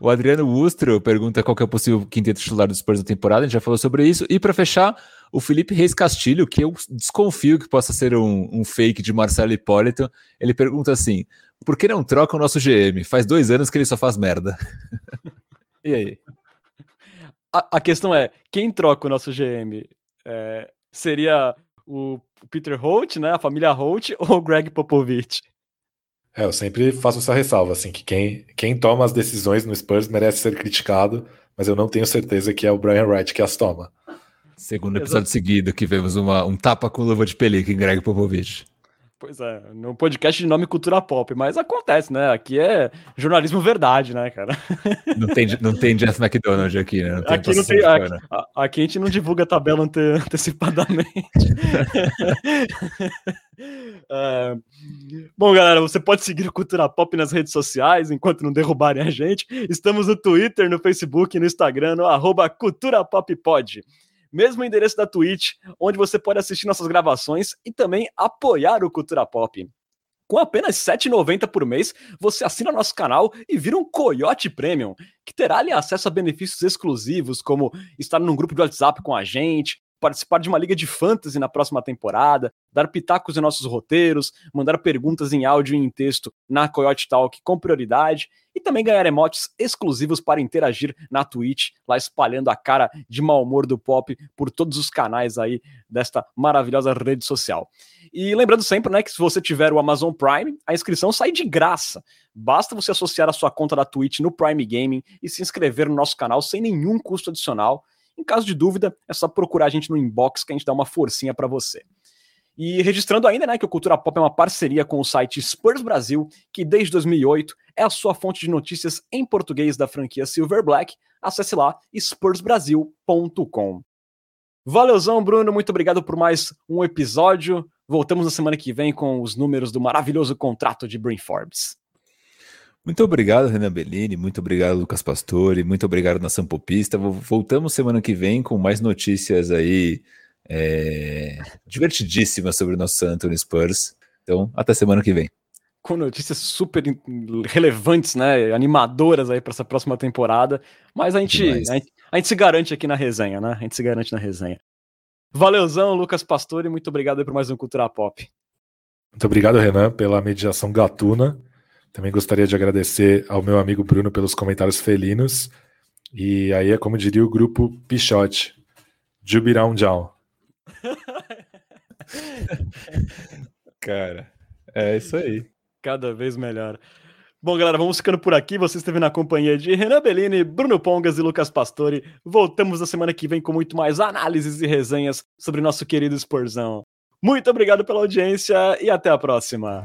o Adriano Ustro pergunta qual que é o possível quinteto titular do Spurs da temporada, a gente já falou sobre isso. E para fechar, o Felipe Reis Castilho, que eu desconfio que possa ser um, um fake de Marcelo Hipólito, ele pergunta assim: por que não troca o nosso GM? Faz dois anos que ele só faz merda. e aí? A, a, questão é: quem troca o nosso GM? É, seria o Peter Holt, né? A família Holt ou o Greg Popovich? É, eu sempre faço essa ressalva, assim, que quem, quem toma as decisões no Spurs merece ser criticado, mas eu não tenho certeza que é o Brian Wright que as toma. Segundo episódio Exato. seguido que vemos uma, um tapa com luva de pelica em Greg Popovich. Pois é, no podcast de nome Cultura Pop, mas acontece, né? Aqui é jornalismo verdade, né, cara? Não tem, não tem Jeff McDonald aqui, né? Não aqui, não tem, aqui, aqui, a gente não divulga a tabela ante, antecipadamente. é, bom, galera, você pode seguir o Cultura Pop nas redes sociais enquanto não derrubarem a gente. Estamos no Twitter, no Facebook, no Instagram, no arroba Cultura Pop Pod mesmo endereço da Twitch, onde você pode assistir nossas gravações e também apoiar o Cultura Pop. Com apenas R$ 7,90 por mês, você assina nosso canal e vira um Coyote Premium, que terá ali acesso a benefícios exclusivos, como estar num grupo de WhatsApp com a gente, participar de uma liga de fantasy na próxima temporada, dar pitacos em nossos roteiros, mandar perguntas em áudio e em texto na Coyote Talk com prioridade e também ganhar emotes exclusivos para interagir na Twitch, lá espalhando a cara de mau humor do pop por todos os canais aí desta maravilhosa rede social. E lembrando sempre, né, que se você tiver o Amazon Prime, a inscrição sai de graça. Basta você associar a sua conta da Twitch no Prime Gaming e se inscrever no nosso canal sem nenhum custo adicional. Em caso de dúvida, é só procurar a gente no inbox que a gente dá uma forcinha para você. E registrando ainda, né, que o Cultura Pop é uma parceria com o site Spurs Brasil, que desde 2008 é a sua fonte de notícias em português da franquia Silver Black. Acesse lá spursbrasil.com. Valeuzão, Bruno, muito obrigado por mais um episódio. Voltamos na semana que vem com os números do maravilhoso contrato de Brain Forbes. Muito obrigado, Renan Bellini. Muito obrigado, Lucas Pastore. Muito obrigado, Nação Popista. Voltamos semana que vem com mais notícias aí é, divertidíssimas sobre o nosso San Antonio Spurs. Então, até semana que vem. Com notícias super relevantes, né? Animadoras aí para essa próxima temporada. Mas a gente, a gente, a, gente, se garante aqui na resenha, né? A gente se garante na resenha. Valeuzão, Lucas Pastore. Muito obrigado por mais um Cultura Pop. Muito obrigado, Renan, pela mediação gatuna. Também gostaria de agradecer ao meu amigo Bruno pelos comentários felinos. E aí é como diria o grupo Pichote. Jubirão Jão. Cara, é isso aí. Cada vez melhor. Bom, galera, vamos ficando por aqui. Você esteve na companhia de Renan Bellini, Bruno Pongas e Lucas Pastore. Voltamos na semana que vem com muito mais análises e resenhas sobre nosso querido Esporzão. Muito obrigado pela audiência e até a próxima.